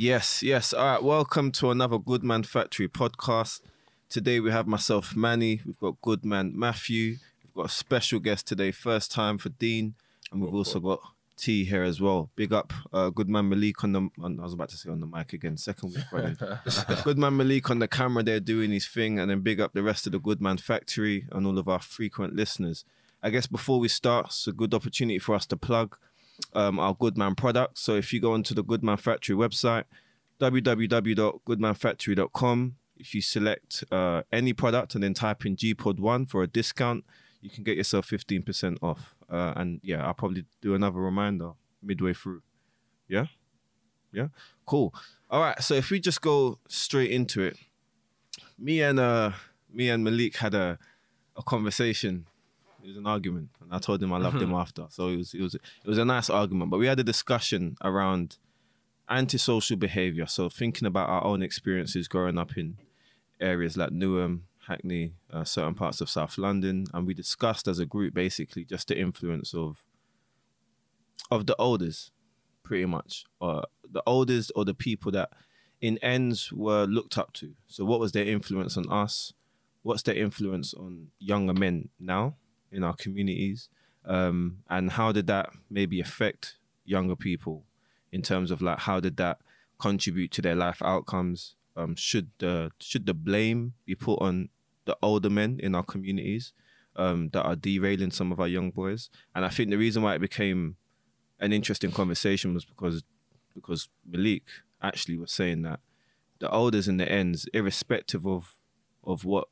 Yes, yes. All right. Welcome to another Good Man Factory podcast. Today we have myself, Manny. We've got Good Man Matthew. We've got a special guest today, first time for Dean, and we've also got T here as well. Big up, uh, Good Man Malik on the. On, I was about to say on the mic again. Second week running. good Man Malik on the camera there doing his thing, and then big up the rest of the Good Man Factory and all of our frequent listeners. I guess before we start, it's a good opportunity for us to plug um, our Goodman products. So if you go onto the Goodman Factory website, www.goodmanfactory.com, if you select uh, any product and then type in GPod1 for a discount, you can get yourself 15% off. Uh, and yeah, I'll probably do another reminder midway through. Yeah? Yeah? Cool. All right. So if we just go straight into it, me and uh me and Malik had a a conversation it was an argument, and I told him I loved him after. So it was it was it was a nice argument. But we had a discussion around antisocial behavior. So thinking about our own experiences growing up in areas like Newham, Hackney, uh, certain parts of South London, and we discussed as a group basically just the influence of of the elders, pretty much, or the elders or the people that in ends were looked up to. So what was their influence on us? What's their influence on younger men now? In our communities, um, and how did that maybe affect younger people in terms of like how did that contribute to their life outcomes? Um, should the should the blame be put on the older men in our communities um, that are derailing some of our young boys? And I think the reason why it became an interesting conversation was because because Malik actually was saying that the elders in the ends, irrespective of of what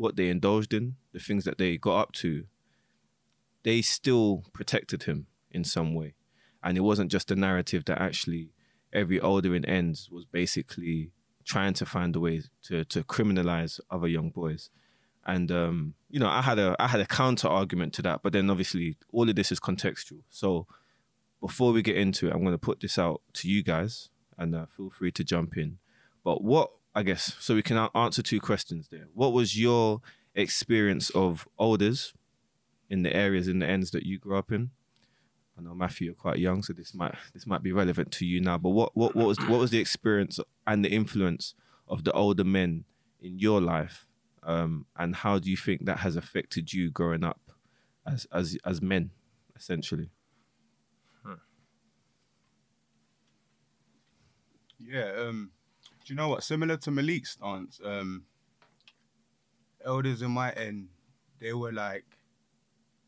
what they indulged in, the things that they got up to, they still protected him in some way. And it wasn't just a narrative that actually every older in ends was basically trying to find a way to to criminalize other young boys. And um, you know, I had a I had a counter argument to that, but then obviously all of this is contextual. So before we get into it, I'm going to put this out to you guys, and uh, feel free to jump in. But what I guess so we can answer two questions there. What was your experience of elders in the areas in the ends that you grew up in? I know Matthew, you're quite young, so this might this might be relevant to you now. But what what, what was what was the experience and the influence of the older men in your life, um, and how do you think that has affected you growing up as as as men, essentially? Yeah, um, you know what? Similar to Malik's stance, um, elders in my end, they were like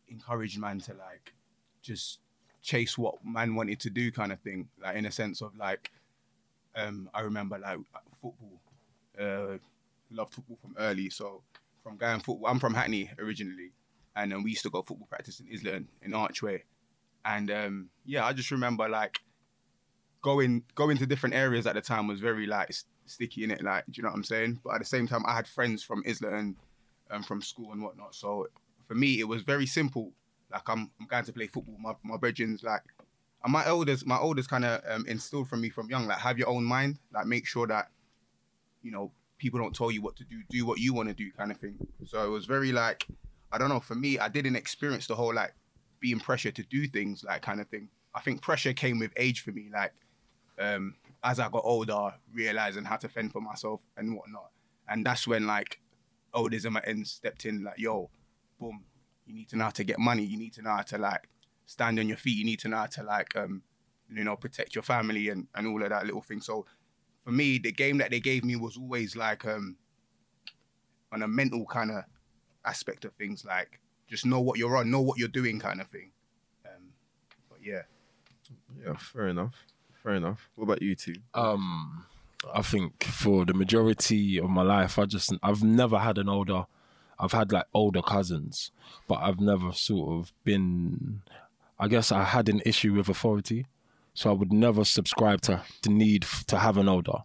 encouraged man to like just chase what man wanted to do, kind of thing. Like in a sense of like, um, I remember like football. Uh, loved football from early, so from going football. I'm from Hackney originally, and then we used to go football practice in Islington in Archway, and um, yeah, I just remember like going going to different areas at the time was very like sticky in it, like do you know what I'm saying? But at the same time, I had friends from Islington, um, from school and whatnot. So for me, it was very simple. Like I'm, I'm going to play football. My my brethren's like, and my elders, my elders kind of um, instilled from me from young, like have your own mind. Like make sure that, you know, people don't tell you what to do. Do what you want to do, kind of thing. So it was very like, I don't know. For me, I didn't experience the whole like being pressure to do things, like kind of thing. I think pressure came with age for me. Like um, as I got older, realizing how to fend for myself and whatnot. And that's when like elders in my end stepped in, like, yo, boom, you need to know how to get money. You need to know how to like stand on your feet. You need to know how to like um, you know, protect your family and, and all of that little thing. So for me, the game that they gave me was always like um on a mental kind of aspect of things, like just know what you're on, know what you're doing kind of thing. Um, but yeah. Yeah, fair enough. Fair enough. What about you two? Um, I think for the majority of my life, I just I've never had an older. I've had like older cousins, but I've never sort of been. I guess I had an issue with authority, so I would never subscribe to the need to have an older.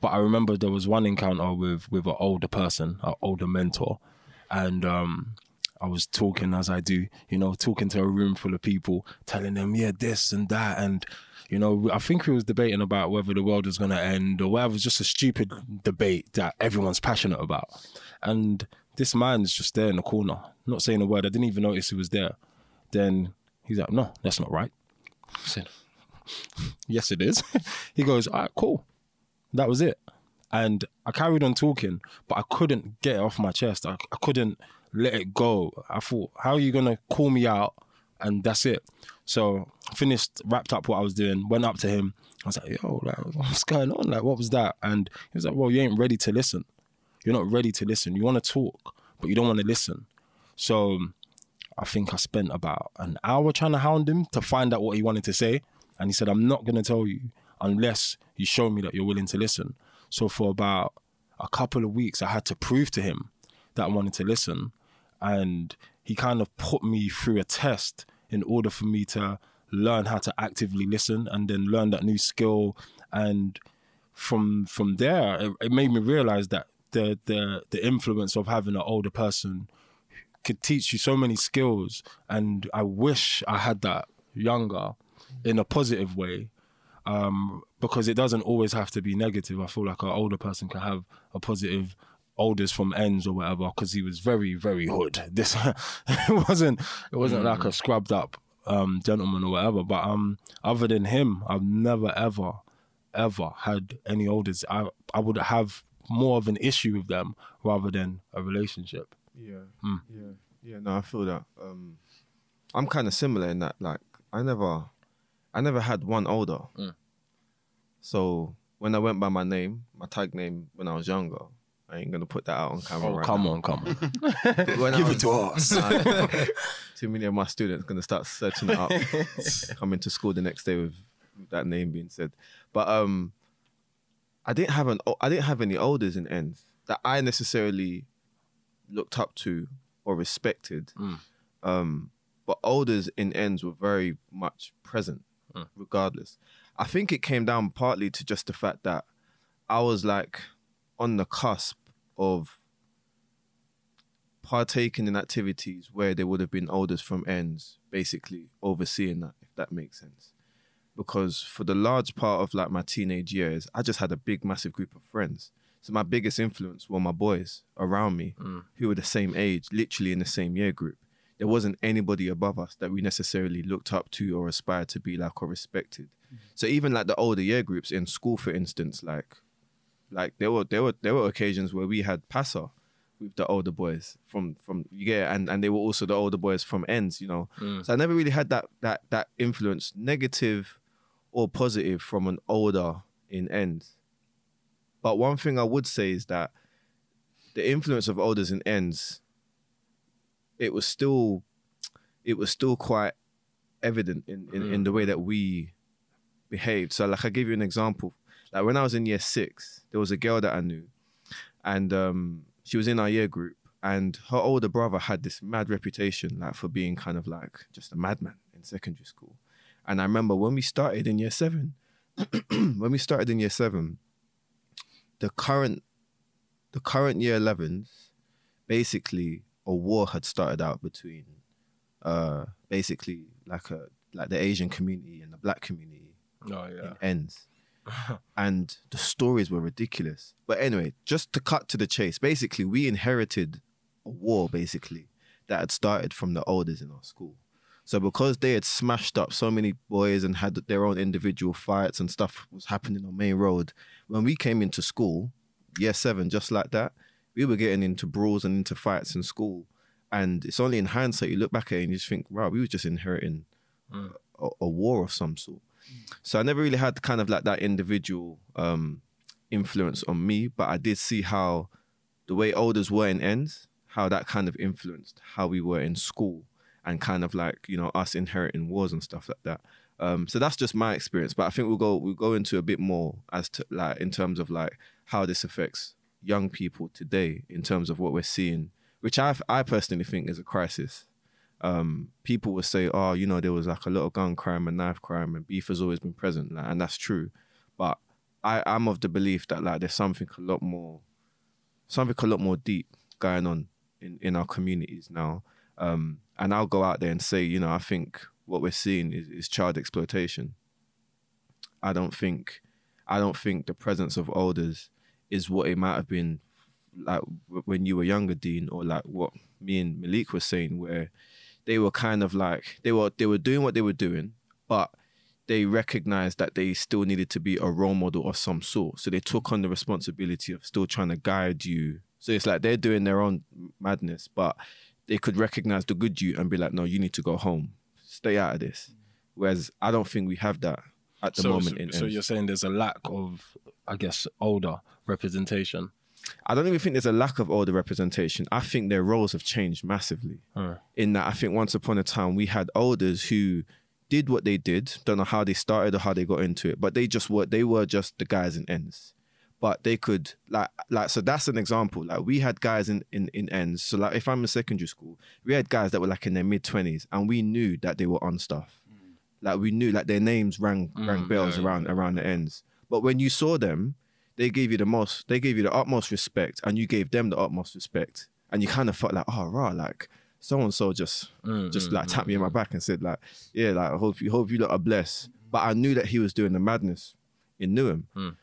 But I remember there was one encounter with with an older person, an older mentor, and um, I was talking as I do, you know, talking to a room full of people, telling them, yeah, this and that, and you know, I think we was debating about whether the world was going to end or whatever. It was just a stupid debate that everyone's passionate about. And this man's just there in the corner, not saying a word. I didn't even notice he was there. Then he's like, no, that's not right. I said, yes, it is. he goes, all right, cool. That was it. And I carried on talking, but I couldn't get it off my chest. I, I couldn't let it go. I thought, how are you gonna call me out? And that's it. So finished, wrapped up what I was doing, went up to him. I was like, yo, like, what's going on? Like, what was that? And he was like, well, you ain't ready to listen. You're not ready to listen. You want to talk, but you don't want to listen. So I think I spent about an hour trying to hound him to find out what he wanted to say. And he said, I'm not going to tell you unless you show me that you're willing to listen. So for about a couple of weeks, I had to prove to him that I wanted to listen. And he kind of put me through a test in order for me to learn how to actively listen and then learn that new skill. And from from there, it, it made me realize that the the the influence of having an older person could teach you so many skills and i wish i had that younger in a positive way um, because it doesn't always have to be negative i feel like an older person can have a positive oldest from ends or whatever because he was very very hood this it wasn't it wasn't like a scrubbed up um, gentleman or whatever but um other than him i've never ever ever had any oldest i i would have more of an issue with them rather than a relationship Yeah, Mm. yeah, yeah. No, I feel that. Um, I'm kind of similar in that. Like, I never, I never had one older. Mm. So when I went by my name, my tag name when I was younger, I ain't gonna put that out on camera. oh right come now. on come on But when I give was- it to us Nah, too many of my students gonna start searching it up, coming to school the next day with that name being said. But um, I didn't have an I didn't have any elders in ends that I necessarily looked up to or respected. Mm. Um, but elders in ends were very much present, Mm. regardless. I think it came down partly to just the fact that I was like on the cusp of partaking in activities where there would have been elders from ends basically overseeing that, if that makes sense. Because for the large part of like my teenage years, I just had a big, massive group of friends. So my biggest influence were my boys around me mm. who were the same age, literally in the same year group. There wasn't anybody above us that we necessarily looked up to or aspired to be like or respected. Mm. So even like the older year groups in school, for instance, like like there were there were there were occasions where we had passer with the older boys from from yeah and and they were also the older boys from ends you know? Mm. So i never really had that that that influence negative or positive from an older in ends. But one thing i would say is that the influence of elders in ends it was still it was still quite evident in in, in mm. the way that we behaved. So like i give you an example like when I was in year six, there was a girl that I knew, and um, she was in our year group, and her older brother had this mad reputation, like for being kind of like just a madman in secondary school. And I remember when we started in year seven, when we started in year seven, the current, the current year 11s, basically a war had started out between, uh, basically like a like the Asian community and the black community oh yeah in ends. and the stories were ridiculous. But anyway, just to cut to the chase, basically, we inherited a war, basically, that had started from the elders in our school. So because they had smashed up so many boys and had their own individual fights and stuff was happening on Main Road, when we came into school, year seven, just like that, we were getting into brawls and into fights in school. And it's only in hindsight you look back at it and you just think, wow, we were just inheriting mm. a, a war of some sort. So I never really had kind of like that individual um, influence on me, but I did see how the way elders were in ends, how that kind of influenced how we were in school and kind of like, you know, us inheriting wars and stuff like that. Um, so that's just my experience, but I think we'll go we'll go into a bit more as to like in terms of like how this affects young people today in terms of what we're seeing, which I I personally think is a crisis um, people would say, "Oh, you know, there was like a lot of gun crime and knife crime, and beef has always been present," like, and that's true. But I, I'm of the belief that like there's something a lot more, something a lot more deep going on in in our communities now. Um, and I'll go out there and say, you know, I think what we're seeing is, is child exploitation. I don't think, I don't think the presence of elders is what it might have been like when you were younger, Dean, or like what me and Malik were saying, where they were kind of like they were they were doing what they were doing, but they recognized that they still needed to be a role model of some sort. So they took on the responsibility of still trying to guide you. So it's like they're doing their own madness, but they could recognize the good you and be like, no, you need to go home, stay out of this. Whereas I don't think we have that at the so, moment. so, in so you're saying there's a lack of, I guess, older representation. I don't even think there's a lack of older representation. I think their roles have changed massively. Huh. In that, I think once upon a time we had elders who did what they did. Don't know how they started or how they got into it, but they just were. They were just the guys in ends. But they could like like so. That's an example. Like we had guys in in in ends. So like if I'm in secondary school, we had guys that were like in their mid twenties, and we knew that they were on stuff. Like we knew like their names rang rang Mm, bells yeah, around around the ends. But when you saw them, they gave you the most. They gave you the utmost respect, and you gave them the utmost respect. And you kind of felt like, oh, rah, like so and so just Mm, just mm, like mm, tapped me in my back and said like, yeah, like I hope you hope you lot are blessed. But I knew that he was doing the madness in Newham. Mm.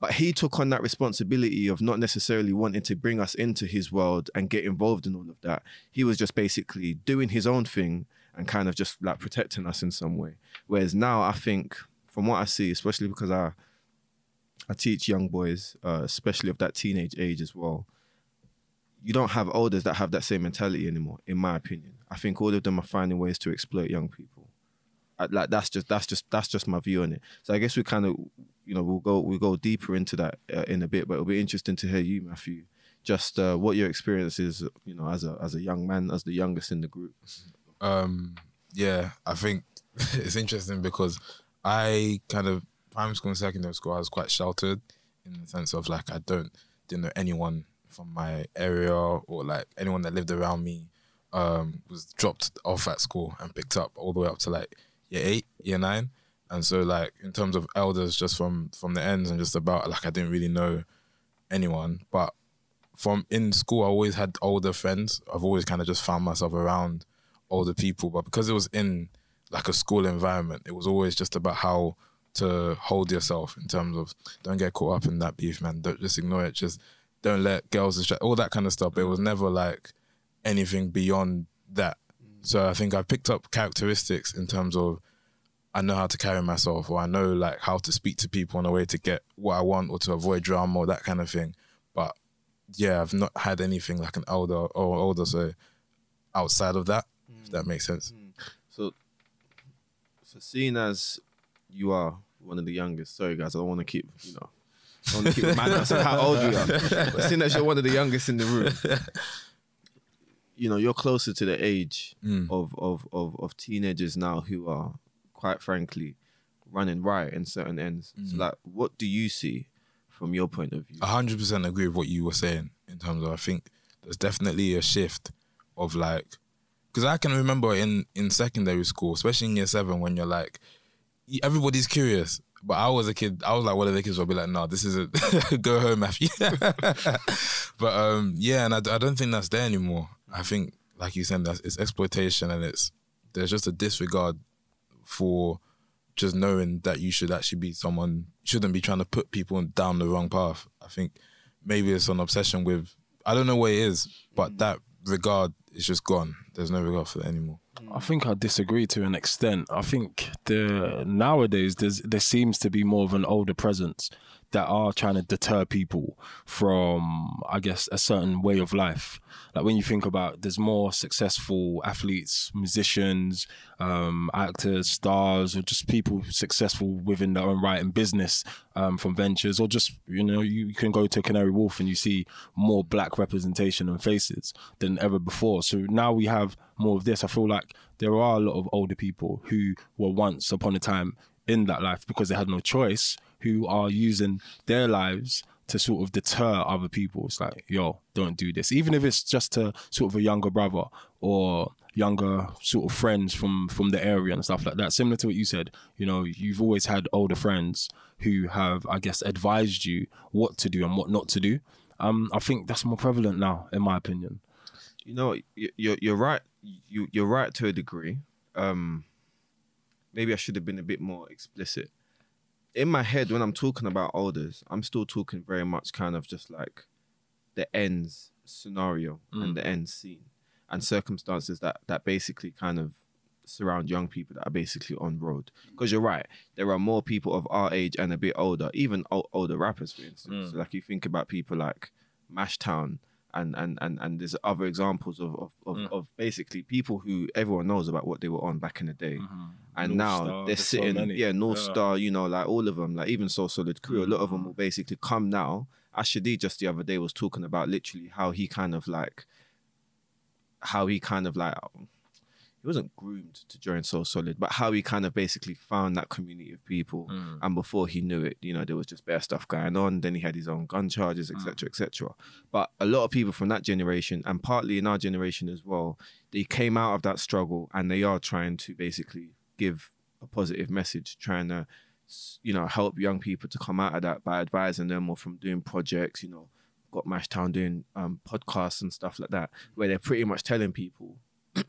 But he took on that responsibility of not necessarily wanting to bring us into his world and get involved in all of that. He was just basically doing his own thing and kind of just like protecting us in some way. Whereas now I think, from what I see, especially because I I teach young boys, uh, especially of that teenage age as well. You don't have elders that have that same mentality anymore, in my opinion. I think all of them are finding ways to exploit young people. I, like that's just that's just that's just my view on it. So I guess we kind of, you know, we'll go we'll go deeper into that uh, in a bit, but it'll be interesting to hear you, Matthew, just uh, what your experience is, you know, as a as a young man, as the youngest in the group. Um, yeah, I think it's interesting because I kind of primary school and secondary school I was quite sheltered in the sense of like I don't didn't know anyone from my area or like anyone that lived around me um was dropped off at school and picked up all the way up to like year eight, year nine. And so like in terms of elders just from from the ends and just about like I didn't really know anyone. But from in school I always had older friends. I've always kind of just found myself around older people, but because it was in like a school environment, it was always just about how to hold yourself in terms of don't get caught up in that beef, man. Don't just ignore it. Just don't let girls distract. All that kind of stuff. But it was never like anything beyond that. So I think I picked up characteristics in terms of I know how to carry myself, or I know like how to speak to people in a way to get what I want, or to avoid drama, or that kind of thing. But yeah, I've not had anything like an elder or older, so outside of that, if that makes sense. Hmm. So, so seeing as you are one of the youngest, sorry guys, I don't want to keep, you know, I want to keep reminding how old we are. But seeing as you're one of the youngest in the room, you know, you're closer to the age Mm. of, of, of, of teenagers now who are, quite frankly, running riot in certain ends. So, Mm. like, what do you see from your point of view? A hundred percent agree with what you were saying in terms of I think there's definitely a shift of like because I can remember in in secondary school, especially in year seven, when you're like everybody's curious. But I was a kid. I was like one of the kids. Would be like, "No, this is a go home, Matthew." but um, yeah, and I, I don't think that's there anymore. I think, like you said, that's it's exploitation, and it's there's just a disregard for just knowing that you should actually be someone shouldn't be trying to put people down the wrong path. I think maybe it's an obsession with I don't know what it is, but that regard is just gone. There's no regard for that anymore. I think I disagree to an extent. I think the nowadays there's there seems to be more of an older presence that are trying to deter people from, I guess, a certain way of life. Like when you think about, there's more successful athletes, musicians, um, actors, stars, or just people successful within their own right in business um, from ventures, or just you know, you can go to Canary Wharf and you see more black representation and faces than ever before. So now we have more of this. I feel like there are a lot of older people who were once upon a time in that life because they had no choice, who are using their lives to sort of deter other people. It's like, yo, don't do this. Even if it's just to sort of a younger brother or younger sort of friends from from the area and stuff like that. Similar to what you said, you know, you've always had older friends who have, I guess, advised you what to do and what not to do. Um, I think that's more prevalent now, in my opinion. You know you- you're you're right you you're right to a degree um maybe i should have been a bit more explicit in my head when i'm talking about elders i'm still talking very much kind of just like the ends scenario and the end scene and circumstances that that basically kind of surround young people that are basically on road. Because you're right, there are more people of our age and a bit older, even o- older rappers, for instance. So like you think about people like Mashtown. And, and, and, and there's other examples of, of, of, of basically people who everyone knows about what they were on back in the day. And North now Star, they're there's so sitting, yeah, North Yeah. Mm. Star, you know, like all of them, like even So Solid Crew, a lot of them will basically come now. Asher D just the other day was talking about literally how he kind of like, how he kind of like, wasn't groomed to join So Solid, but how he kind of basically found that community of people. Mm. And before he knew it, you know, there was just bare stuff going on. Then he had his own gun charges, etc., etc. But a lot of people from that generation, and partly in our generation as well, they came out of that struggle and they are trying to basically give a positive message, trying to, you know, help young people to come out of that by advising them or from doing projects, you know, got Mashtown doing um, podcasts and stuff like that, where they're pretty much telling people,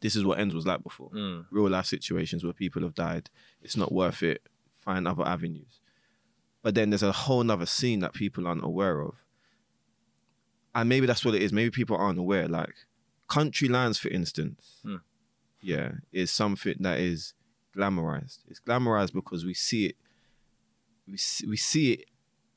this is what ends was like before. Mm. Real life situations where people have died. It's not worth it. Find other avenues. But then there's a whole nother scene that people aren't aware of. And maybe that's what it is. Maybe people aren't aware. Like country lands, for instance, Hmm. yeah, is something that is glamorized. It's glamorized because we see it. We see, we see it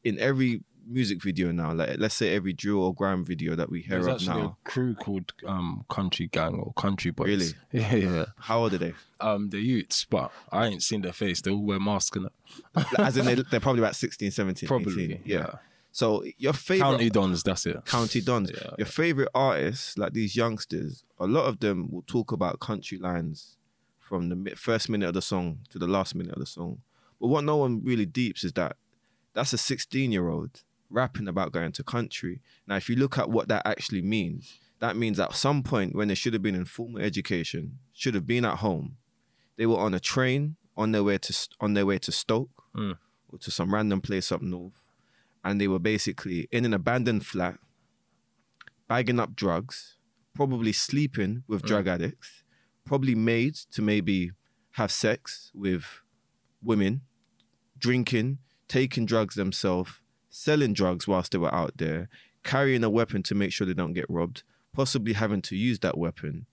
in every music video now. Like let's say every drill or grime video that we hear There's of now. a crew called um, Country Gang or Country Boys. Really? Yeah, yeah. How old are they? Um, the youths, but I ain't seen their face. They all wear masks and. As in they, they're probably about 16, 17, Probably, 18. yeah. So your favorite County Dons, that's it. County Dons. Yeah, Your favorite artists, like these youngsters, a lot of them will talk about country lines from the first minute of the song to the last minute of the song. But what no one really deeps is that that's a 16 year old rapping about going to country. Now, if you look at what that actually means, that means at some point when they should have been in formal education, should have been at home, they were on a train on their way to on their way to Stoke Mm. or to some random place up north, and they were basically in an abandoned flat, bagging up drugs, probably sleeping with drug addicts, probably made to maybe have sex with women, drinking, taking drugs themselves, selling drugs whilst they were out there, carrying a weapon to make sure they don't get robbed, possibly having to use that weapon,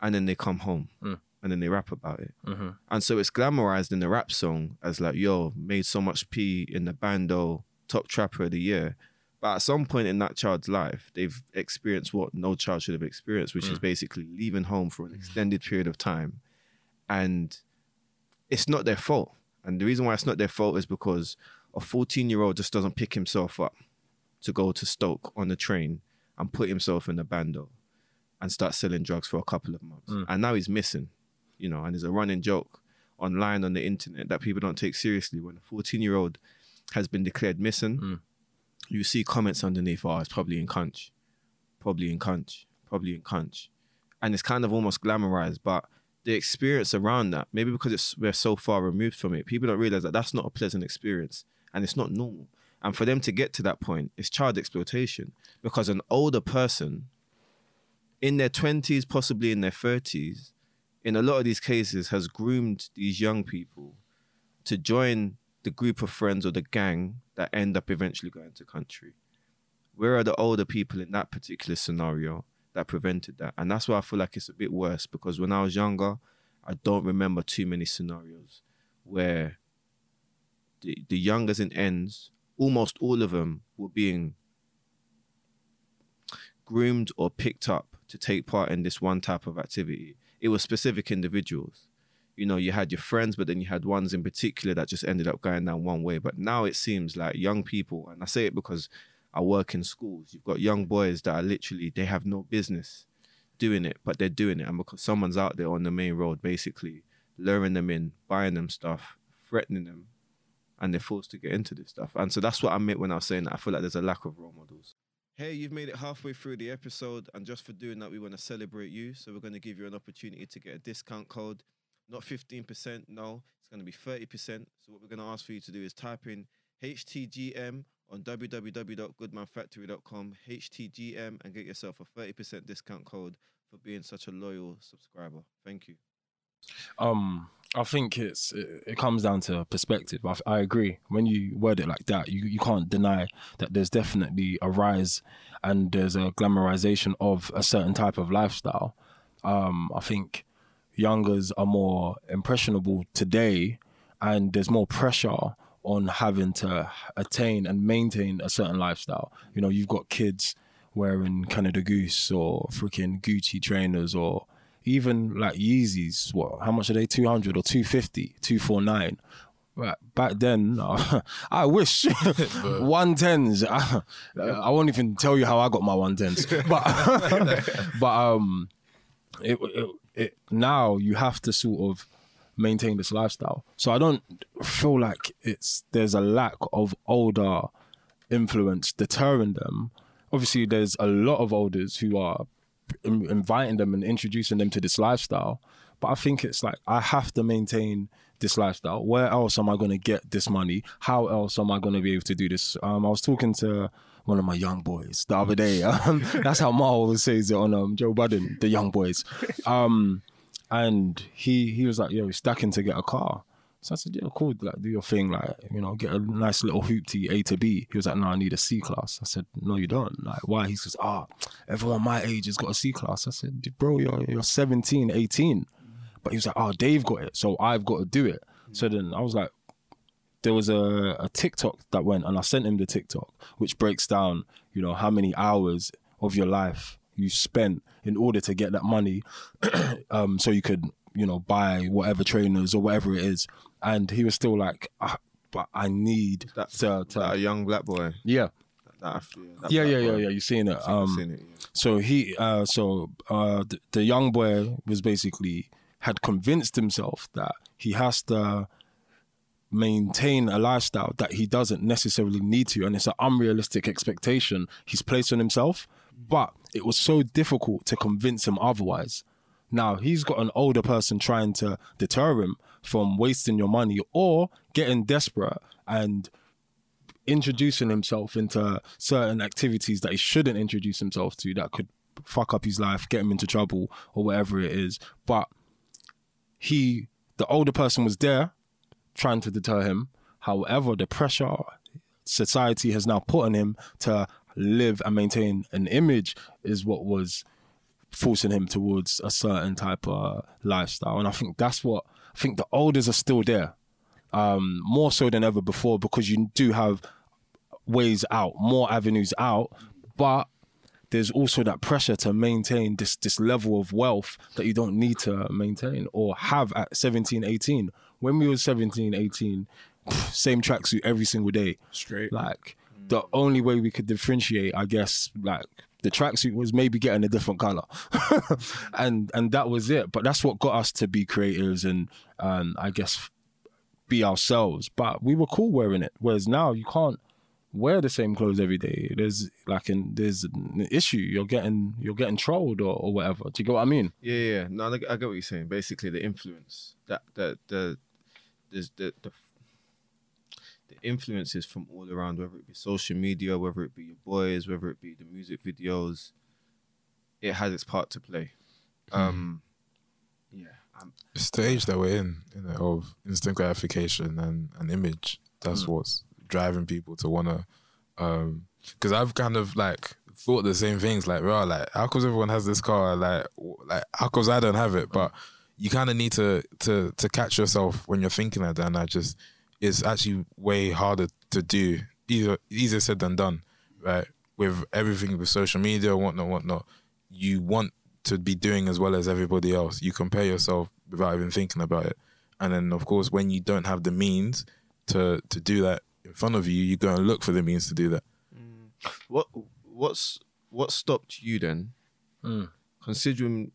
and then they come home Mm. and then they rap about it. hmm And so it's glamorized in the rap song as like, yo, made so much P in the bando, top trapper of the year. But at some point in that child's life, they've experienced what no child should have experienced, which is basically leaving home for an extended period of time. And it's not their fault. And the reason why it's not their fault is because a 14 year old just doesn't pick himself up to go to Stoke on the train and put himself in the bando and start selling drugs for a couple of months. And now he's missing, you know, and there's a running joke online on the internet that people don't take seriously. When a 14 year old has been declared missing, Mm. you see comments underneath, oh, it's probably in Cunch, probably in Cunch, probably in Cunch. And it's kind of almost glamorized, but the experience around that, maybe because it's we're so far removed from it, people don't realize that that's not a pleasant experience and it's not normal. And for them to get to that point, it's child exploitation because an older person in their 20s, possibly in their 30s, in a lot of these cases, has groomed these young people to join the group of friends or the gang that end up eventually going to country. Where are the older people in that particular scenario that prevented that? And that's why I feel like it's a bit worse because when I was younger, I don't remember too many scenarios where the, the and ends, almost all of them were being groomed or picked up to take part in this one type of activity. It was specific individuals. You know, you had your friends, but then you had ones in particular that just ended up going down one way. But now it seems like young people, and I say it because I work in schools, you've got young boys that are literally, they have no business doing it, but they're doing it. And because someone's out there on the main road, basically luring them in, buying them stuff, threatening them, and they're forced to get into this stuff. And so that's what I meant when I was saying that I feel like there's a lack of role models. Hey, you've made it halfway through the episode, and just for doing that, we want to celebrate you. So we're going to give you an opportunity to get a discount code. Not 15%, no, it's going to be 30%. So what we're going to ask for you to do is type in HTGM on www.goodmanfactory.com, HTGM, and get yourself a 30% discount code for being such a loyal subscriber. Thank you. Um, I think it's it, it comes down to perspective. I, I agree. When you word it like that, you you can't deny that there's definitely a rise and there's a glamorization of a certain type of lifestyle. Um, I think youngers are more impressionable today, and there's more pressure on having to attain and maintain a certain lifestyle. You know, you've got kids wearing Canada Goose or freaking Gucci trainers or even like Yeezys. What? How much are they? Two hundred or 250, 249. Right. Back then, I wish one tens. I, I won't even tell you how I got my one tens, but but um, it, it it now you have to sort of maintain this lifestyle. So I don't feel like it's there's a lack of older influence deterring them. Obviously, there's a lot of elders who are inviting them and introducing them to this lifestyle. But I think it's like I have to maintain this lifestyle. Where else am I going to get this money? How else am I going to be able to do this? Um, I was talking to one of my young boys the other day. Um, that's how Ma always says it on um, Joe Budden, the young boys. Um, and he he was like, "Yo, he's stacking to get a car." So I said, "Yeah, cool. Like, do your thing. Like, you know, get a nice little hoopty A to B." He was like, "No, I need a C class." I said, "No, you don't. Like, why?" He says, "Ah, everyone my age has got a C class." I said, "Bro, you're you're 17, 18." But he was like, "Oh, Dave got it, so I've got to do it." So then I was like, there was a, a TikTok that went, and I sent him the TikTok, which breaks down, you know, how many hours of your life you spent in order to get that money, um, so you could, you know, buy whatever trainers or whatever it is. And he was still like, ah, but I need That, to, to that young black boy. yeah, That, Af- yeah, yeah, yeah, yeah, yeah. You've seen it. Um, seen it. Yeah. so he, uh, so uh, the, the young boy was basically had convinced himself that he has to maintain a lifestyle that he doesn't necessarily need to, and it's an unrealistic expectation he's placed on himself. But it was so difficult to convince him otherwise. Now he's got an older person trying to deter him from wasting your money or getting desperate and introducing himself into certain activities that he shouldn't introduce himself to that could fuck up his life, get him into trouble or whatever it is. But he, the older person was there trying to deter him. However, the pressure society has now put on him to live and maintain an image is what was forcing him towards a certain type of lifestyle. And I think that's what I think the elders are still there. Um, more so than ever before because you do have ways out, more avenues out, but there's also that pressure to maintain this this level of wealth that you don't need to maintain or have at 17, 18. When we were 17, 18, pff, same tracksuit every single day. Straight. Like the only way we could differentiate, I guess, like the tracksuit was maybe getting a different color, and and that was it. But that's what got us to be creators and um, I guess be ourselves. But we were cool wearing it. Whereas now you can't wear the same clothes every day. There's like an there's an issue. You're getting you're getting trolled or, or whatever. Do you get what I mean? Yeah, yeah. No, I get what you're saying. Basically, the influence that the the the the the influences from all around, whether it be social media, whether it be your boys, whether it be the music videos, it has its part to play. Um, yeah, um, It's the age that we're in, you know, of instant gratification and, and image. That's what's driving people to wanna um because I've kind of like thought the same things, like, well, like how comes everyone has this car? Like like how comes I don't have it? But you kinda need to to to catch yourself when you're thinking like that and I just it's actually way harder to do. Easier easier said than done, right? With everything with social media, whatnot, whatnot, you want to be doing as well as everybody else. You compare yourself without even thinking about it. And then of course when you don't have the means to to do that in front of you, you go and look for the means to do that. what what's what stopped you then? Mm. Considering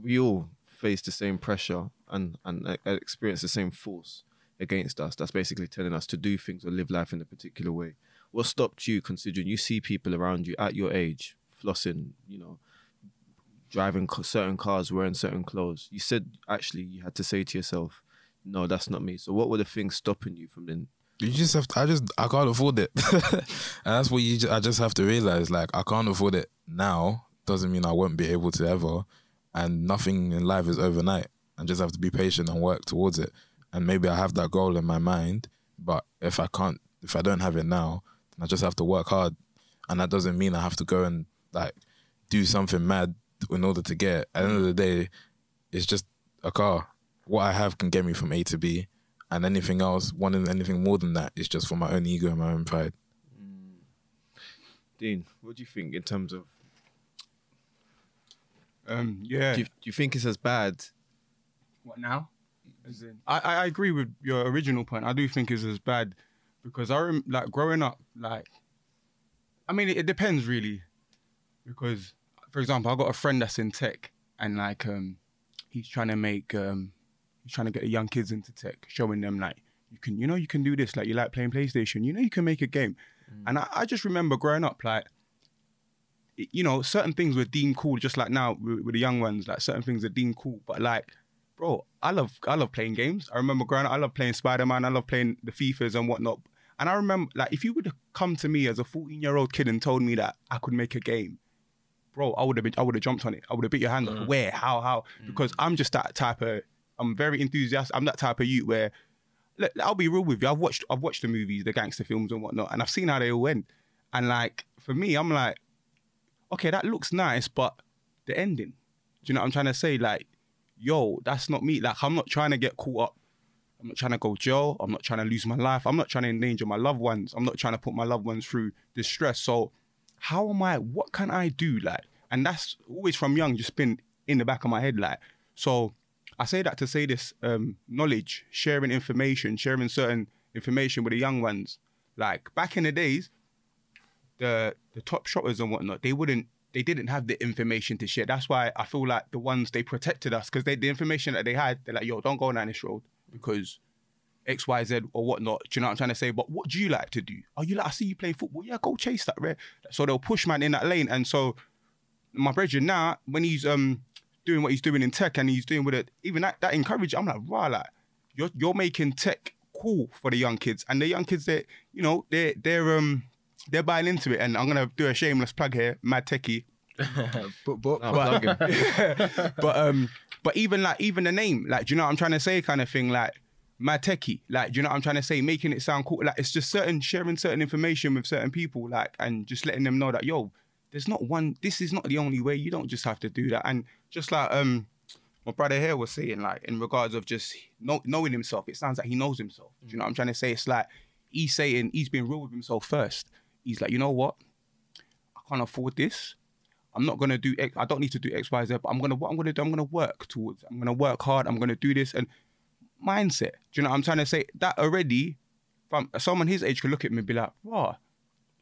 we all face the same pressure and and experience the same force against us. That's basically telling us to do things or live life in a particular way. What stopped you? Considering you see people around you at your age flossing, you know, driving certain cars, wearing certain clothes. You said actually you had to say to yourself, "No, that's not me." So what were the things stopping you from then? You just have to, I just I can't afford it. and that's what you just, I just have to realize like I can't afford it now doesn't mean I won't be able to ever and nothing in life is overnight. I just have to be patient and work towards it. And maybe I have that goal in my mind, but if I can't if I don't have it now, then I just have to work hard. And that doesn't mean I have to go and like do something mad in order to get it. At the end of the day, it's just a car. What I have can get me from A to B, and anything else, wanting anything more than that, is just for my own ego and my own pride. Dean, what do you think in terms of? Um, yeah. Do you, do you think it's as bad? What now? I, I agree with your original point. I do think it's as bad because I rem- like growing up. Like, I mean, it, it depends really, because for example, I got a friend that's in tech, and like, um, he's trying to make um, he's trying to get the young kids into tech, showing them like you can, you know, you can do this. Like, you like playing PlayStation, you know, you can make a game. And I, I just remember growing up, like, you know, certain things were deemed cool, just like now with, with the young ones. Like, certain things are deemed cool, but like, bro, I love I love playing games. I remember growing up, I love playing Spider Man. I love playing the FIFAs and whatnot. And I remember, like, if you would have come to me as a 14 year old kid and told me that I could make a game, bro, I would have been, I would have jumped on it. I would have bit your hand off. Mm. Where? How? How? Mm. Because I'm just that type of. I'm very enthusiastic. I'm that type of youth where. Look, I'll be real with you. I've watched I've watched the movies, the gangster films and whatnot, and I've seen how they all end. And like for me, I'm like, okay, that looks nice, but the ending. Do you know what I'm trying to say? Like, yo, that's not me. Like, I'm not trying to get caught up. I'm not trying to go jail. I'm not trying to lose my life. I'm not trying to endanger my loved ones. I'm not trying to put my loved ones through distress. So, how am I? What can I do? Like, and that's always from young, just been in the back of my head. Like, so I say that to say this: um, knowledge, sharing information, sharing certain information with the young ones. Like back in the days, the the top shotters and whatnot, they wouldn't they didn't have the information to share. That's why I feel like the ones they protected us because the information that they had, they're like, yo, don't go down this road because X, Y, Z or whatnot. Do you know what I'm trying to say? But what do you like to do? Are you like I see you play football. Yeah, go chase that red. So they'll push man in that lane. And so my brother now, when he's um doing what he's doing in tech and he's doing with it, even that that encourage, I'm like, wow, like you're you're making tech cool for the young kids. And the young kids they you know, they're they're um they're buying into it. And I'm gonna do a shameless plug here, Mad Techie. But, but, but, but um, but even like even the name, like, do you know what I'm trying to say, kind of thing, like mad techie, like, do you know what I'm trying to say, making it sound cool, like, it's just certain sharing certain information with certain people, like, and just letting them know that yo, there's not one, this is not the only way. You don't just have to do that, and just like um, my brother here was saying, like, in regards of just know, knowing himself, it sounds like he knows himself. Do you know what I'm trying to say? It's like he's saying he's been real with himself first. He's like, you know what, I can't afford this. I'm not gonna do X, I don't need to do X, Y, Z, but I'm gonna what I'm gonna do, I'm gonna work towards. I'm gonna work hard, I'm gonna do this and mindset. Do you know what I'm trying to say? That already from someone his age could look at me and be like, wow,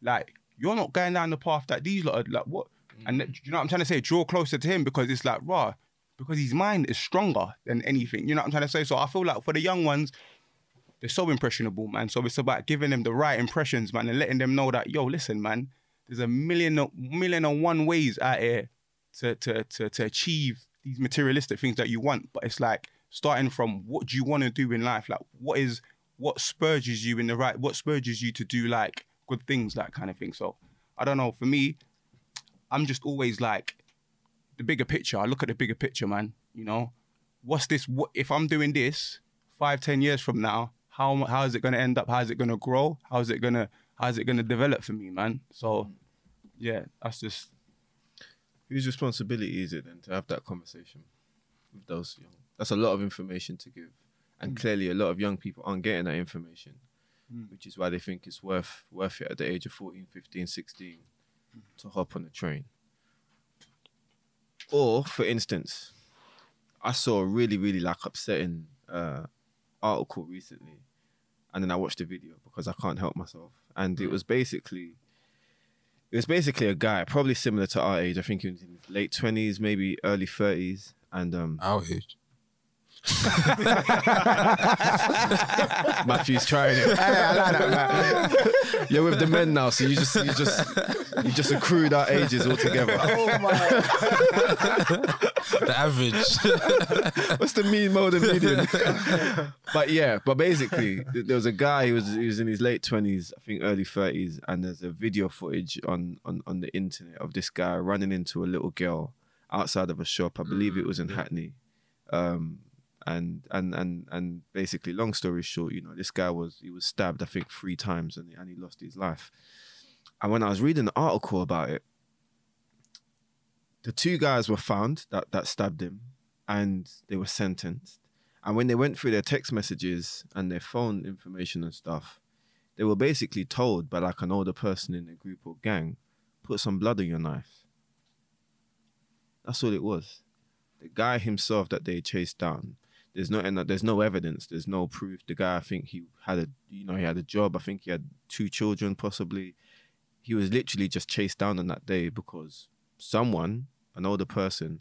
like you're not going down the path that these lot are like what and that- do you know what I'm trying to say? Draw closer to him because it's like, raw, because his mind is stronger than anything. You know what I'm trying to say? So I feel like for the young ones, they're so impressionable, man. So it's about giving them the right impressions, man, and letting them know that, yo, listen, man, there's a million, million and one ways out here to to to to achieve these materialistic things that you want. But it's like starting from what do you want to do in life? Like what is what spurges you in the right what spurges you to do like good things, that kind of thing. So I don't know. For me, I'm just always like the bigger picture. I look at the bigger picture, man. You know, what's this? What if I'm doing this five, ten years from now? How how is it going to end up? How is it going to grow? How is it gonna how is it going to develop for me, man? So yeah, that's just whose responsibility is it then to have that conversation with those young? That's a lot of information to give, and mm. clearly a lot of young people aren't getting that information, mm. which is why they think it's worth worth it at the age of 14, 15, 16 mm. to hop on the train. Or, for instance, I saw a really, really like upsetting uh, article recently, and then I watched the video because I can't help myself, and it was basically it was basically a guy, probably similar to our age. I think he was in his late twenties, maybe early thirties, and um, Our age. Matthew's trying it. You're with the men now, so you just you just you just accrued our ages altogether. Oh my! the average. What's the mean mode of median? but yeah, but basically, there was a guy who was he was in his late twenties, I think early thirties, and there's a video footage on, on on the internet of this guy running into a little girl outside of a shop. I believe it was in Hackney. Um, and and and and basically, long story short, you know, this guy was he was stabbed, I think, three times, and and he lost his life. And when I was reading the article about it, the two guys were found that that stabbed him, and they were sentenced. And when they went through their text messages and their phone information and stuff, they were basically told by like an older person in the group or gang, put some blood on your knife. That's all it was. The guy himself that they chased down, there's no and there's no evidence, there's no proof. The guy I think he had a you know, he had a job, I think he had two children possibly. He was literally just chased down on that day because someone, an older person,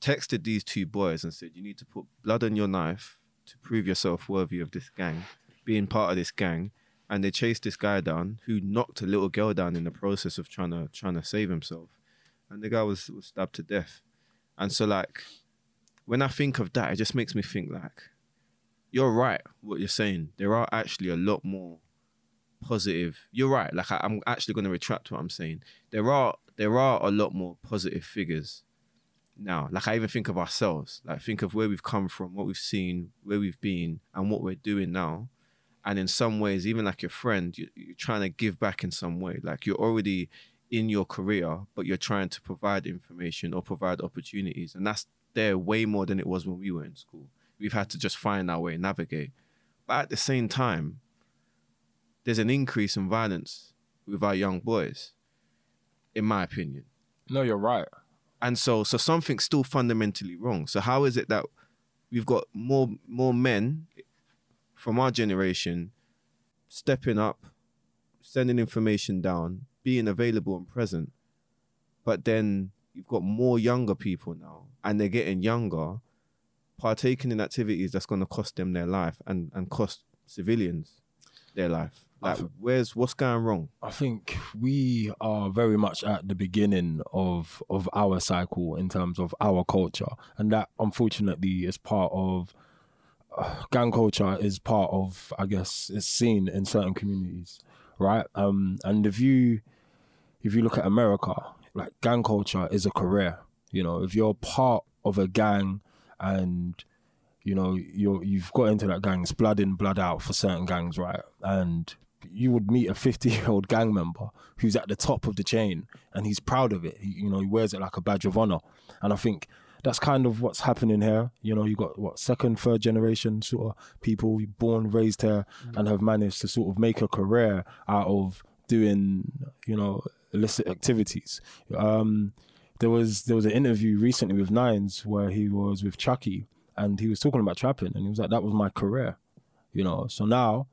texted these two boys and said, You need to put blood on your knife to prove yourself worthy of this gang, being part of this gang. And they chased this guy down who knocked a little girl down in the process of trying to trying to save himself. And the guy was, was stabbed to death. And so like when I think of that, it just makes me think like you're right what you're saying. There are actually a lot more positive. You're right. Like I, I'm actually going to retract what I'm saying. There are there are a lot more positive figures now. Like I even think of ourselves. Like think of where we've come from, what we've seen, where we've been, and what we're doing now. And in some ways, even like your friend, you, you're trying to give back in some way. Like you're already in your career, but you're trying to provide information or provide opportunities, and that's there way more than it was when we were in school. We've had to just find our way, and navigate. But at the same time, there's an increase in violence with our young boys, in my opinion. No, you're right. And so so something's still fundamentally wrong. So how is it that we've got more more men from our generation stepping up, sending information down, being available and present, but then you've got more younger people now, and they're getting younger, partaking in activities that's going to cost them their life and and cost civilians their life. Like, where's what's going wrong? I think we are very much at the beginning of of our cycle in terms of our culture, and that unfortunately is part of uh, gang culture. Is part of I guess it's seen in certain communities, right? Um, and if you if you look at America, like gang culture is a career. You know, if you're part of a gang and you know you're you've got into that gang, it's blood in, blood out for certain gangs, right? And you would meet a 50 year old gang member who's at the top of the chain and he's proud of it. He, you know, he wears it like a badge of honor. And I think that's kind of what's happening here. You know, you got what second, third generation sort of people born, raised here, and have managed to sort of make a career out of doing, you know, illicit activities. Um, there was there was an interview recently with Nines where he was with Chucky and he was talking about trapping and he was like, "That was my career," you know. So now,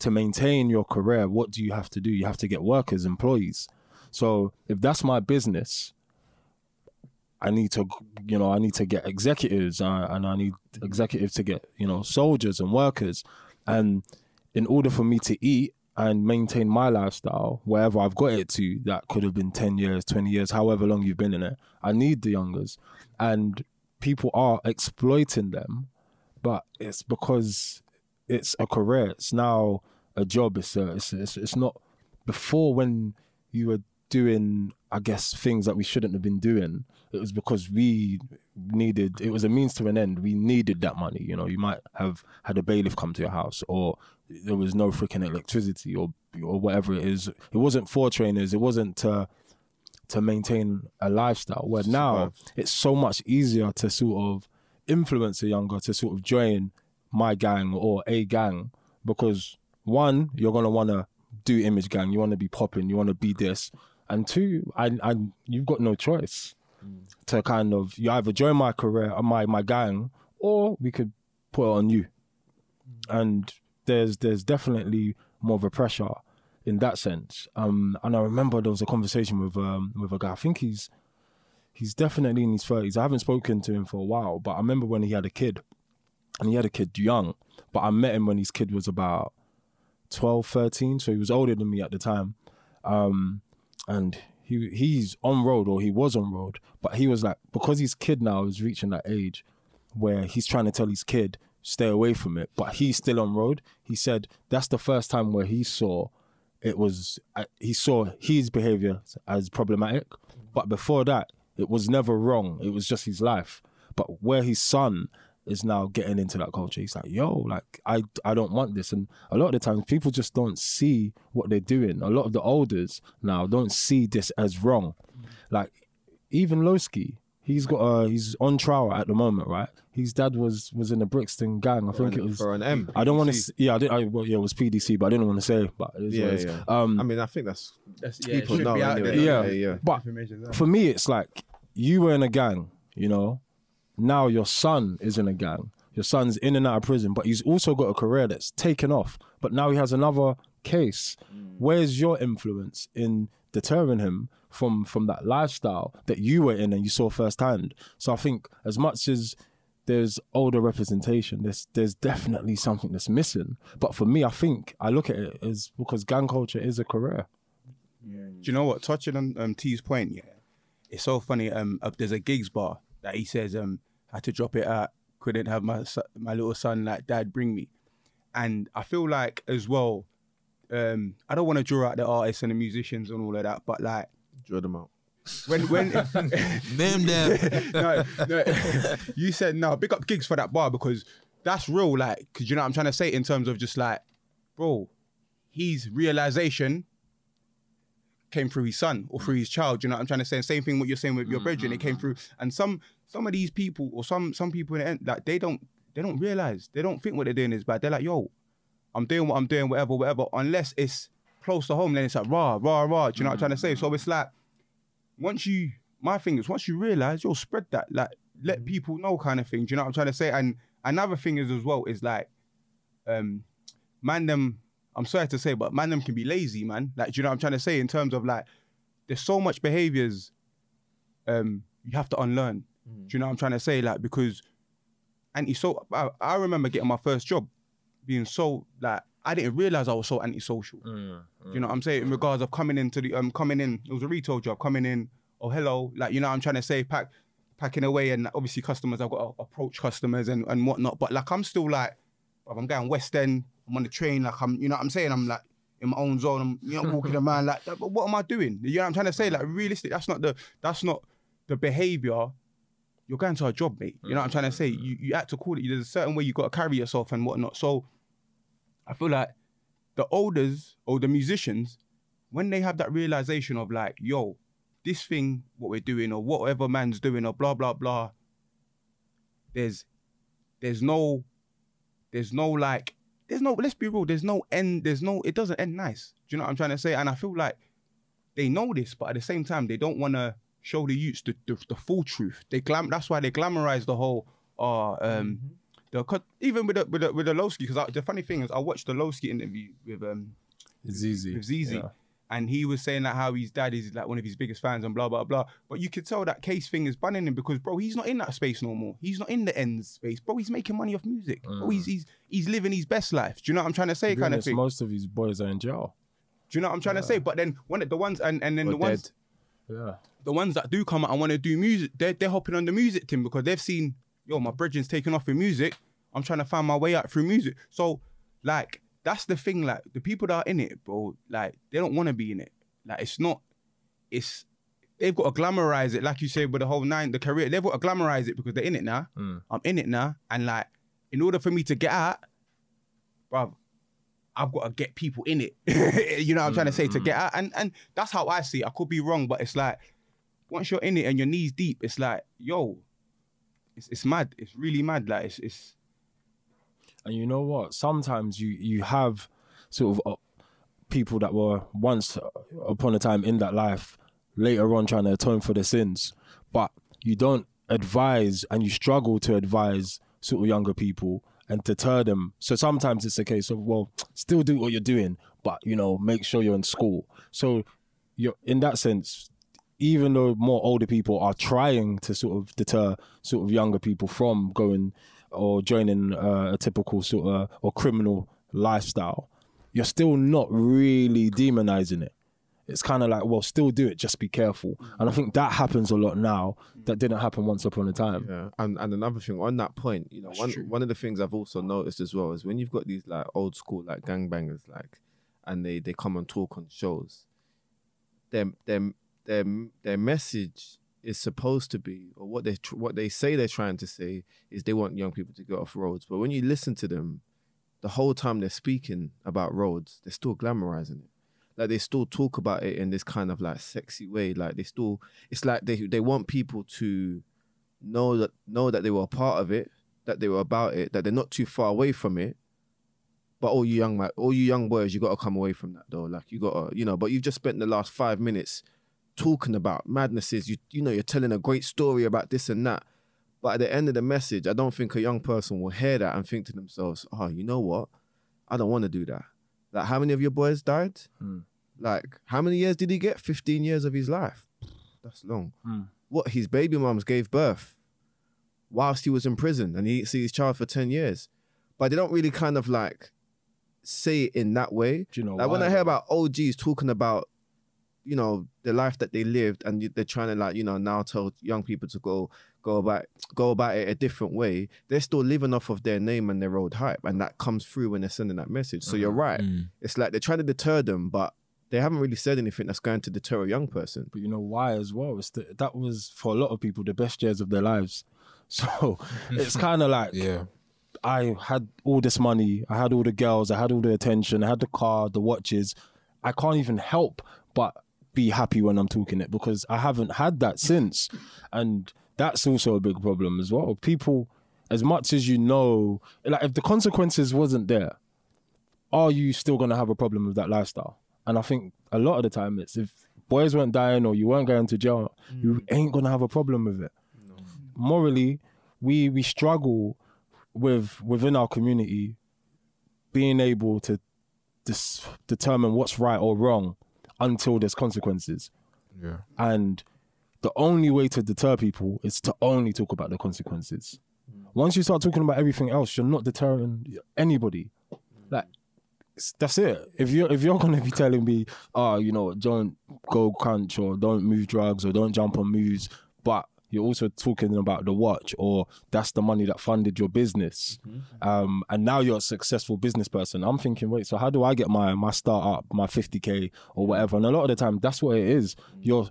to maintain your career, what do you have to do? You have to get workers, employees. So if that's my business, I need to, you know, I need to get executives uh, and I need executives to get, you know, soldiers and workers. And in order for me to eat and maintain my lifestyle, wherever I've got it to, that could have been 10 years, 20 years, however long you've been in it, I need the youngers. And people are exploiting them, but it's because it's a career. It's now a job. It's, a, it's, it's, it's not before when you were doing, I guess, things that we shouldn't have been doing. It was because we needed. It was a means to an end. We needed that money. You know, you might have had a bailiff come to your house, or there was no freaking electricity, or or whatever it is. It wasn't for trainers. It wasn't to to maintain a lifestyle. Where now it's so much easier to sort of influence a younger to sort of join my gang or a gang because one, you're gonna want to do image gang. You want to be popping. You want to be this. And two, I, I, you've got no choice to kind of you either join my career or my my gang, or we could put it on you. And there's there's definitely more of a pressure in that sense. Um, and I remember there was a conversation with um with a guy. I think he's he's definitely in his thirties. I haven't spoken to him for a while, but I remember when he had a kid, and he had a kid young. But I met him when his kid was about 12, 13, so he was older than me at the time. Um, and he he's on road or he was on road, but he was like because his kid now is reaching that age where he's trying to tell his kid stay away from it, but he's still on road. He said that's the first time where he saw it was uh, he saw his behavior as problematic, but before that it was never wrong. It was just his life. But where his son is now getting into that culture. He's like, yo, like I I don't want this. And a lot of the times people just don't see what they're doing. A lot of the elders now don't see this as wrong. Like even Loski, He's got uh he's on trial at the moment, right? His dad was was in the Brixton gang. I think for it was. for an M. I don't want PDC. to. Yeah, I did. I, well, yeah, it was PDC, but I didn't want to say. But it is Yeah, what it is. yeah. Um, I mean, I think that's That's, people know anyway. Yeah. yeah, yeah. but for me, it's like you were in a gang, you know. Now your son is in a gang. Your son's in and out of prison, but he's also got a career that's taken off. But now he has another case. Where's your influence in deterring him from from that lifestyle that you were in and you saw firsthand? So I think as much as there's older representation, there's there's definitely something that's missing. But for me, I think I look at it as because gang culture is a career. Do you know what? Touching on um, T's point, yeah, it's so funny. Um, uh, there's a Giggs bar that he says um had to drop it out. Couldn't have my my little son like dad bring me, and I feel like as well. Um, I don't want to draw out the artists and the musicians and all of that, but like Draw them out. when when Name them. no, no, you said no. Big up Giggs for that bar because that's real. Like, cause you know what I'm trying to say in terms of just like, bro, his realization came through his son or through his child. You know what I'm trying to say? Same thing what you're saying with your brethren. It came through, and some some of these people or some some people in the end, like they don't they don't realize they don't think what they're doing is bad. They're like, yo, I'm doing what I'm doing, whatever, whatever. Unless it's close to home, then it's like rah rah rah. Do you know what I'm trying to say? So it's like once you my thing is once you realize you'll spread that like let people know kind of thing do you know what i'm trying to say and another thing is as well is like um man them i'm sorry to say but man them can be lazy man like do you know what i'm trying to say in terms of like there's so much behaviors um you have to unlearn Mm. do you know what i'm trying to say like because anti so I, I remember getting my first job being so like i didn't realize i was so antisocial mm, you know mm. what I'm saying? In regards of coming into the um coming in, it was a retail job, coming in, oh hello, like you know what I'm trying to say, pack packing away and obviously customers, I've got to approach customers and, and whatnot. But like I'm still like, I'm going West End, I'm on the train, like I'm you know what I'm saying? I'm like in my own zone, I'm you know walking around like but what am I doing? You know what I'm trying to say? Like realistic, that's not the that's not the behaviour. You're going to a job, mate. You know what I'm trying to say? Mm-hmm. You you have to call it. There's a certain way you got to carry yourself and whatnot. So I feel like the olders or the musicians, when they have that realization of like, yo, this thing, what we're doing, or whatever man's doing, or blah blah blah, there's there's no there's no like there's no let's be real, there's no end, there's no it doesn't end nice. Do you know what I'm trying to say? And I feel like they know this, but at the same time, they don't want to show the youths the, the, the full truth. They glam that's why they glamorize the whole uh um the 'cause even with the with the with the Loski, because the funny thing is I watched the Loski interview with um easy. with Zeze. Yeah. And he was saying that how his dad is like one of his biggest fans and blah blah blah. But you could tell that case thing is bunning him because bro, he's not in that space no more. He's not in the ends space, bro. He's making money off music. Bro, he's he's he's living his best life. Do you know what I'm trying to say? Kind of thing. most of these boys are in jail. Do you know what I'm trying to say? But then one of the ones and and then Or the ones dead. Yeah. The ones that do come out and want to do music, they're they're hopping on the music team because they've seen, yo, my brethren's taking off in music. I'm trying to find my way out through music. So, like, that's the thing. Like, the people that are in it, bro, like, they don't want to be in it. Like, it's not. It's they've got to glamorize it, like you said, with the whole nine, the career. They've got to glamorize it because they're in it now. Mm. I'm in it now, and like, in order for me to get out, bro, I've got to get people in it. you know what I'm trying to say? To mm, get mm. out. And and that's how I see it. I could be wrong, but it's like once you're in it and your knees deep, it's like, yo, it's it's mad. It's really mad. Like it's it's And you know what? Sometimes you you have sort of uh, people that were once upon a time in that life, later on trying to atone for their sins, but you don't advise and you struggle to advise sort of younger people and deter them. So sometimes it's a case of well, still do what you're doing, but you know, make sure you're in school. So you're in that sense. Even though more older people are trying to sort of deter sort of younger people from going or joining uh, a typical sort of or criminal lifestyle, you're still not really demonizing it. It's kind of like, well, still do it, just be careful. And I think that happens a lot now that didn't happen once upon a time. Yeah, and and another thing on that point, you know, That's one true. one of the things I've also noticed as well is when you've got these like old school like gangbangers like, and they they come and talk on shows. Their their their their message is supposed to be, or what they tr- what they say they're trying to say is they want young people to get off roads. But when you listen to them, the whole time they're speaking about roads, they're still glamorizing it. Like they still talk about it in this kind of like sexy way. Like they still, it's like they they want people to know that know that they were a part of it, that they were about it, that they're not too far away from it. But all you young man, all you young boys, you gotta come away from that though. Like you gotta, you know. But you've just spent the last five minutes talking about madnesses. You you know, you're telling a great story about this and that. But at the end of the message, I don't think a young person will hear that and think to themselves, "Oh, you know what? I don't want to do that." Like, how many of your boys died? Hmm. Like, how many years did he get? Fifteen years of his life. That's long. Hmm. What his baby mums gave birth whilst he was in prison, and he didn't see his child for ten years. But they don't really kind of like say it in that way. Do you know Like when? I hear about OGs talking about, you know, the life that they lived, and they're trying to like, you know, now tell young people to go go about go about it a different way. They're still living off of their name and their old hype, and that comes through when they're sending that message. So you're right. Mm. It's like they're trying to deter them, but they haven't really said anything that's going to deter a young person. But you know why as well? It's the, that was for a lot of people the best years of their lives. So it's kind of like Yeah. I had all this money, I had all the girls, I had all the attention, I had the car, the watches. I can't even help but be happy when I'm talking it because I haven't had that since. And that's also a big problem as well. People, as much as you know, like if the consequences wasn't there, are you still gonna have a problem with that lifestyle? And I think a lot of the time it's if boys weren't dying or you weren't going to jail, you mm. ain't gonna have a problem with it. Morally, we we struggle with within our community being able to dis- determine what's right or wrong until there's consequences. Yeah. And the only way to deter people is to only talk about the consequences. Once you start talking about everything else, you're not deterring anybody. Like that's it. If you're if you're gonna be telling me, oh, you know, don't go crunch or don't move drugs or don't jump on moves, but you're also talking about the watch or that's the money that funded your business, um, and now you're a successful business person. I'm thinking, wait, so how do I get my my startup, my 50k or whatever? And a lot of the time, that's what it is. You're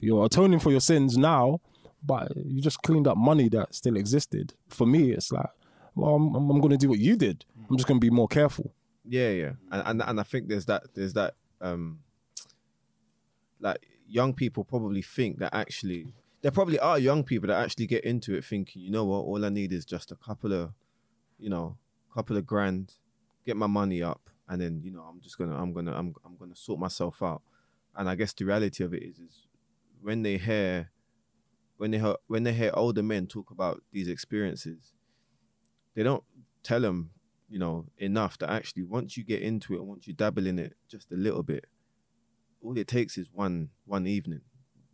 you're atoning for your sins now, but you just cleaned up money that still existed. For me, it's like, well, I'm, I'm, I'm going to do what you did. I'm just going to be more careful. Yeah, yeah, and, and and I think there's that there's that um like young people probably think that actually there probably are young people that actually get into it thinking, you know what, all I need is just a couple of, you know, couple of grand, get my money up, and then you know I'm just gonna I'm gonna I'm I'm gonna sort myself out. And I guess the reality of it is is when they hear when they hear when they hear older men talk about these experiences, they don't tell them you know, enough that actually once you get into it, once you dabble in it just a little bit, all it takes is one one evening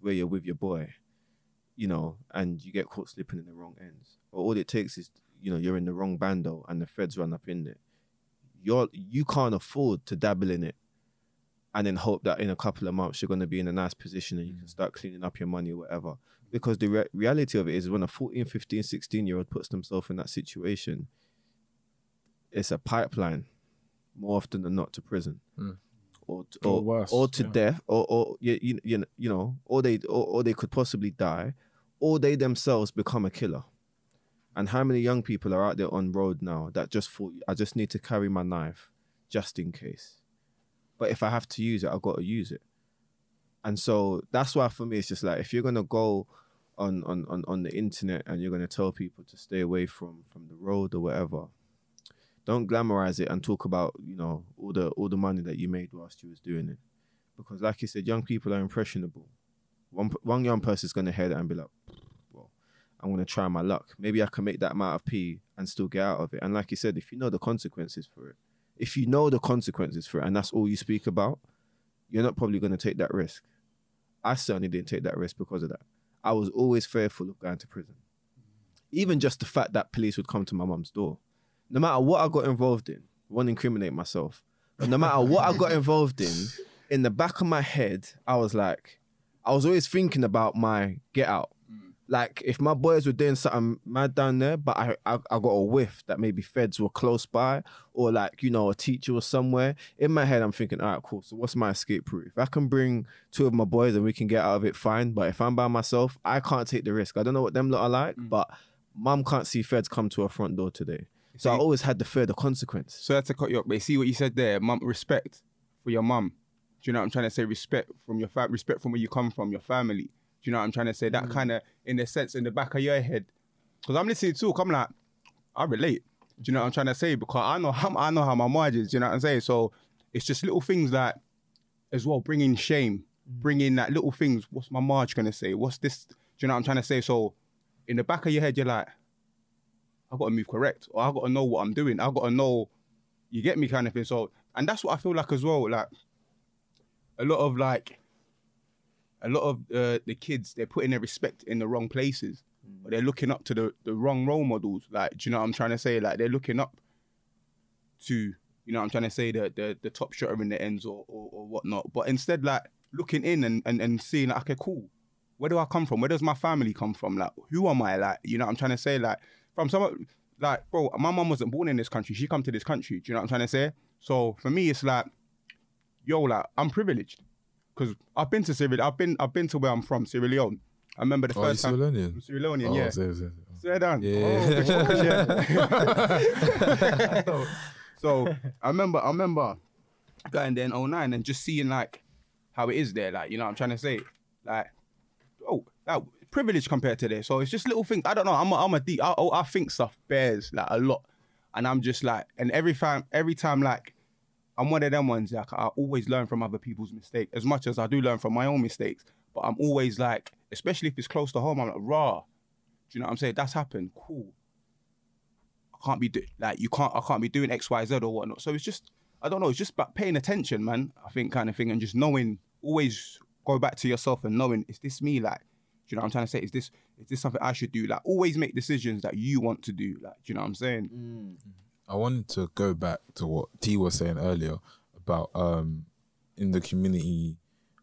where you're with your boy, you know, and you get caught slipping in the wrong ends. Or all it takes is, you know, you're in the wrong bando and the feds run up in it. You're you can't afford to dabble in it and then hope that in a couple of months you're going to be in a nice position and you can start cleaning up your money or whatever. Because the re- reality of it is when a 14, 15, 16 year old puts themselves in that situation, it's a pipeline more often than not to prison Mm. Or Or or, worse, or to yeah. death or or you, you, you know- or they or, or they could possibly die or they themselves become a killer. And how many young people are out there on road now that just thought I just need to carry my knife just in case. But if I have to use it I've got to use it. And so that's why for me it's just like if you're gonna go on on on, on the internet and you're gonna tell people to stay away from from the road or whatever don't glamorize it and talk about you know all the all the money that you made whilst you was doing it. Because like you said young people are impressionable. One one young person's going to hear that and be like well i'm going to try my luck. Maybe i can make that amount of p and still get out of it. And like you said if you know the consequences for it if you know the consequences for it and that's all you speak about you're not probably going to take that risk. I certainly didn't take that risk because of that. I was always fearful of going to prison. Even just the fact that police would come to my mum's door no matter what I got involved in, won't incriminate myself, but no matter what I got involved in, in the back of my head, I was like, I was always thinking about my get out. Like if my boys were doing something mad down there, but I, I I got a whiff that maybe feds were close by, or like you know a teacher was somewhere. In my head, I'm thinking, all right, cool. So what's my escape route? If I can bring two of my boys and we can get out of it, fine. But if I'm by myself, I can't take the risk. I don't know what them lot are like, mm. but mum can't see feds come to her front door today. So I always had the fear, the consequence. So that's to cut you up. But see what you said there, mum, respect for your mum. Do you know what I'm trying to say? Respect from your fa- respect from where you come from, your family. Do you know what I'm trying to say? Mm. That kind of, in a sense, in the back of your head, because I'm listening to talk, I'm like, I relate. Do you know what I'm trying to say? Because I know how I know how my margin is. Do you know what I'm saying? So it's just little things like, as well, bringing shame, Mm. bringing that little things. What's my Marge gonna say? What's this? Do you know what I'm trying to say? So in the back of your head, you're like, I gotta move correct, or I've gotta know what I'm doing. I've gotta know, you get me, kind of thing. So, and that's what I feel like as well. Like a lot of like, a lot of uh, the kids, they're putting their respect in the wrong places. But they're looking up to the, the wrong role models. Like, do you know what I'm trying to say? Like, they're looking up to, you know what I'm trying to say, the the, the top shotter in the ends or, or, or whatnot. But instead, like, looking in and, and, and seeing, like, okay, cool. Where do I come from? Where does my family come from? Like, who am I? Like, you know what I'm trying to say? Like, from some, like, bro, my mom wasn't born in this country. She come to this country. Do you know what I'm trying to say? So for me, it's like, yo, like, I'm privileged. Because I've been to Sierra I've been I've been to where I'm from, Sierra Leone. I remember the Oh, first time. Sierra Leonean? Sierra Leonean, Oh, yeah. Swear down. Yeah. Oh, so I remember, I remember going there in 09 and just seeing like how it is there. Like, you know what I'm trying to say? Like, oh, like privilege compared to this. So it's just little things. I don't know. I'm a, I'm a deep, I, oh, I think stuff bears like a lot. And I'm just like, and every time, every time, like, I'm one of them ones, like, I always learn from other people's mistakes as much as I do learn from my own mistakes. But I'm always like, especially if it's close to home, I'm like, raw. Do you know what I'm saying? That's happened. Cool. I can't be do- like you can't I can't be doing X Y Z or whatnot. So it's just I don't know. It's just about paying attention, man. I think kind of thing, and just knowing. Always go back to yourself and knowing is this me? Like, do you know what I'm trying to say? Is this is this something I should do? Like, always make decisions that you want to do. Like, do you know what I'm saying? I wanted to go back to what T was saying earlier about um in the community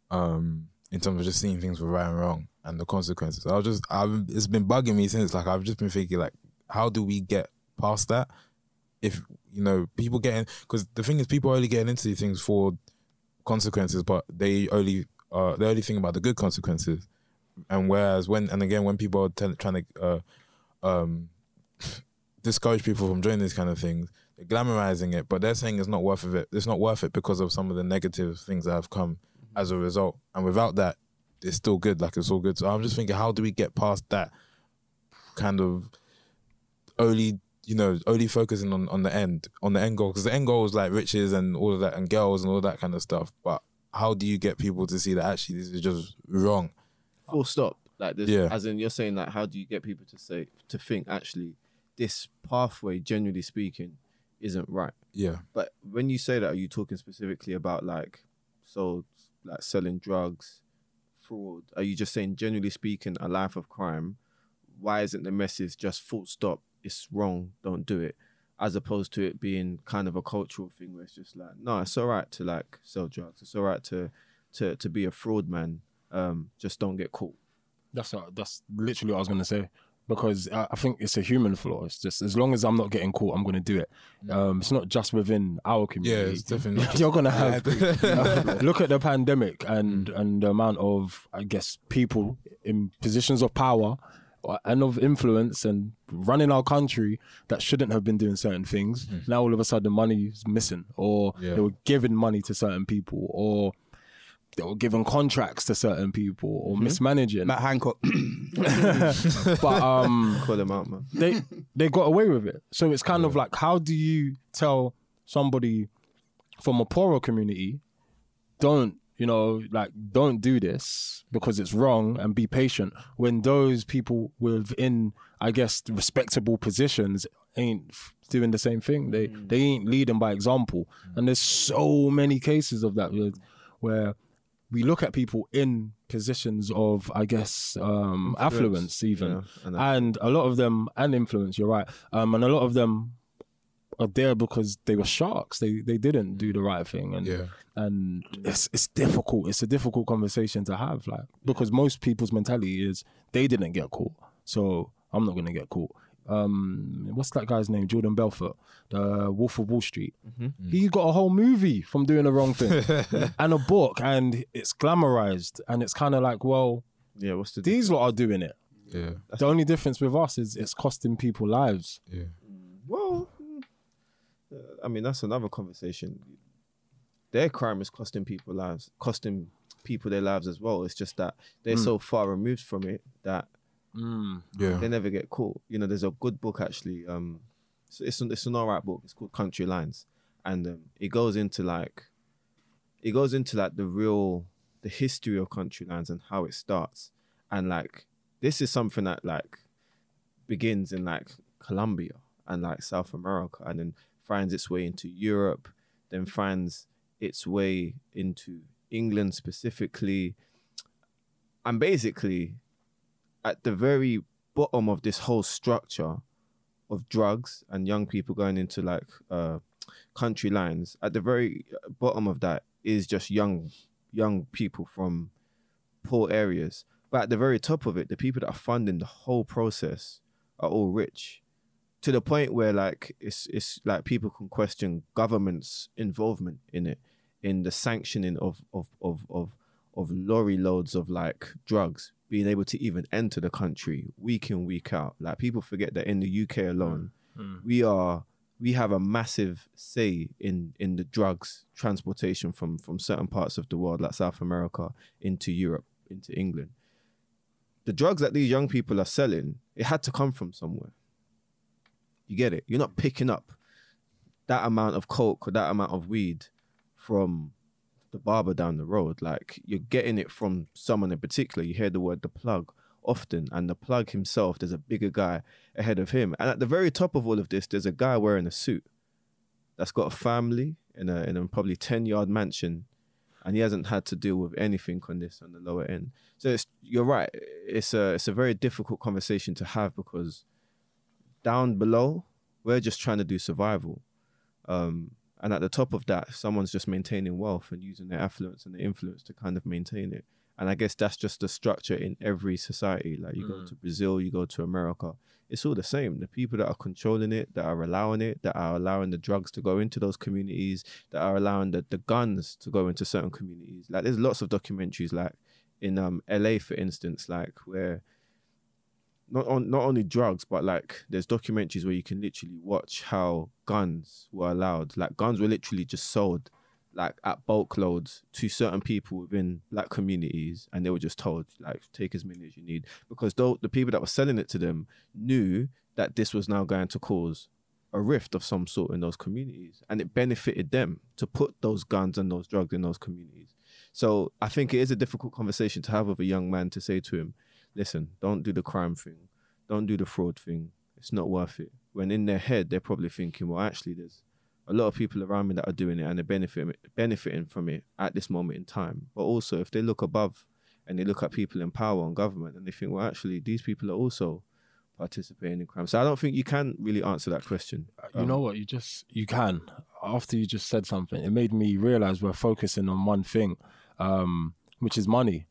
um in terms of just seeing things for right and wrong and the consequences. I was just I've it's been bugging me since like I've just been thinking like how do we get past that if you know people getting because the thing is people are only getting into these things for consequences but they only uh they only think about the good consequences and whereas when and again when people are tell trying to uh um discourage people from doing these kind of things. They're glamorizing it, but they're saying it's not worth of it. It's not worth it because of some of the negative things that have come as a result. And without that, it's still good. Like it's all good. So I'm just thinking, how do we get past that kind of only, you know, only focusing on on the end, on the end goal? Because the end goal is like riches and all of that, and girls and all that kind of stuff. But how do you get people to see that actually this is just wrong? Full stop. Like this, Yeah. as in you're saying like, how do you get people to say to think actually this pathway, generally speaking, isn't right? Yeah. But when you say that, are you talking specifically about like so like selling drugs, fraud? Are you just saying generally speaking, a life of crime? Why isn't the message just full stop? It's wrong. Don't do it. As opposed to it being kind of a cultural thing where it's just like, no, it's all right to like sell drugs. It's all right to to to be a fraud man. Um, just don't get caught. That's uh, that's literally what I was gonna say because I, I think it's a human flaw. It's just as long as I'm not getting caught, I'm gonna do it. Um, it's not just within our Yeah, community. it's definitely not You're gonna have. uh, look at the pandemic and and the amount of I guess people in positions of power uh, and of influence and running our country that shouldn't have been doing certain things. Now all of a sudden money is missing, or Yeah. they were giving money to certain people, or they were giving contracts to certain people, or mismanaging. Matt Hancock. But um, Call them out, man. they they got away with it. So it's kind of like, how do you tell somebody from a poorer community, don't you know, like, don't do this because it's wrong, and be patient when those people within, I guess, respectable positions ain't doing the same thing. They they ain't leading by example, and there's so many cases of that where- where we look at people in positions of, I guess, um, affluence even, yeah, and a lot of them and influence. You're right, um, and a lot of them are there because they were sharks. They they didn't do the right thing, and Yeah. and it's it's difficult. It's a difficult conversation to have, like because most people's mentality is they didn't get caught, so I'm not gonna get caught. Um, what's that guy's name? Jordan Belfort, the Wolf of Wall Street. He got a whole movie from doing the wrong thing, and a book, and it's glamorized, and it's kind of like, well, Yeah, what's the these lot are doing it. Yeah. The only difference with us is it's costing people lives. Yeah. Well, uh, I mean that's another conversation. Their crime is costing people lives, costing people their lives as well. It's just that they're Mm. so far removed from it that Mm. Yeah. they never get caught. You know, there's a good book actually. Um, it's it's, an- it's an alright book. It's called Country Lines, and um, it goes into like, it goes into like the real the history of country lines and how it starts, and like this is something that like begins in like Colombia and like South America, and then finds its way into Europe, then finds its way into England specifically, and basically at the very bottom of this whole structure of drugs and young people going into like uh country lines at the very bottom of that is just young young people from poor areas. But at the very top of it the people that are funding the whole process are all rich to the point where like it's it's like people can question government's involvement in it in the sanctioning of of of of of lorry loads of like drugs being able to even enter the country week in week out. Like people forget that in the UK alone Mm. we are we have a massive say in in the drugs transportation from from certain parts of the world like South America into Europe into England. The drugs that these young people are selling it had to come from somewhere. You get it? You're not picking up that amount of coke or that amount of weed from the barber down the road. Like you're getting it from someone in particular. You hear the word the plug often, and the plug himself, there's a bigger guy ahead of him. And at the very top of all of this, there's a guy wearing a suit that's got a family in a in a probably 10 yard mansion. And he hasn't had to deal with anything on this on the lower end. So it's you're right. It's a it's a very difficult conversation to have because down below, we're just trying to do survival. Um, and at the top of that, someone's just maintaining wealth and using their affluence and their influence to kind of maintain it. And I guess that's just the structure in every society. Like you go Mm. to Brazil, you go to America, it's all the same. The people that are controlling it, that are allowing it, that are allowing the drugs to go into those communities, that are allowing the, the guns to go into certain communities. Like there's lots of documentaries, like in um LA, for instance, like where not on not only drugs, but like there's documentaries where you can literally watch how guns were allowed. Like guns were literally just sold like at bulk loads to certain people within black communities and they were just told like take as many as you need because though the people that were selling it to them knew that this was now going to cause a rift of some sort in those communities and it benefited them to put those guns and those drugs in those communities so i think it is a difficult conversation to have with a young man to say to him listen don't do the crime thing don't do the fraud thing it's not worth it when in their head they're probably thinking well actually there's a lot of people around me that are doing it and they're benefiting benefiting from it at this moment in time. But also, if they look above and they look at people in power and government and they think, well, actually, these people are also participating in crime. So I don't think you can really answer that question. You Um, know what? You just you can. After you just said something, it made me realize we're focusing on one thing, um, which is money.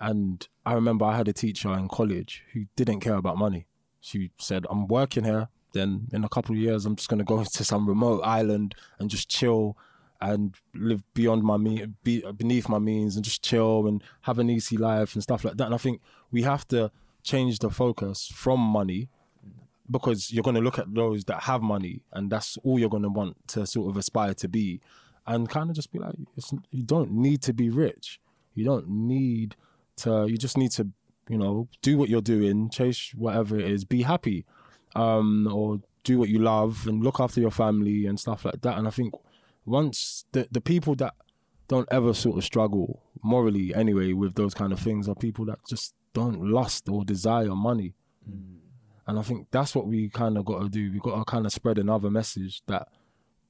And I remember I had a teacher in college who didn't care about money. She said, "I'm working here. Then in a couple of years, I'm just gonna go to some remote island and just chill." And live beyond my mean, be, beneath my means, and just chill and have an easy life and stuff like that. And I think we have to change the focus from money because you're going to look at those that have money and that's all you're going to want to sort of aspire to be and kind of just be like you don't need to be rich you don't need to you just need to you know do what you're doing chase whatever it is be happy um or do what you love and look after your family and stuff like that and i think once the the people that don't ever sort of struggle morally anyway with those kind of things are people that just don't lust or desire money and I think that's what we kind of got to do. We got to kind of spread another message that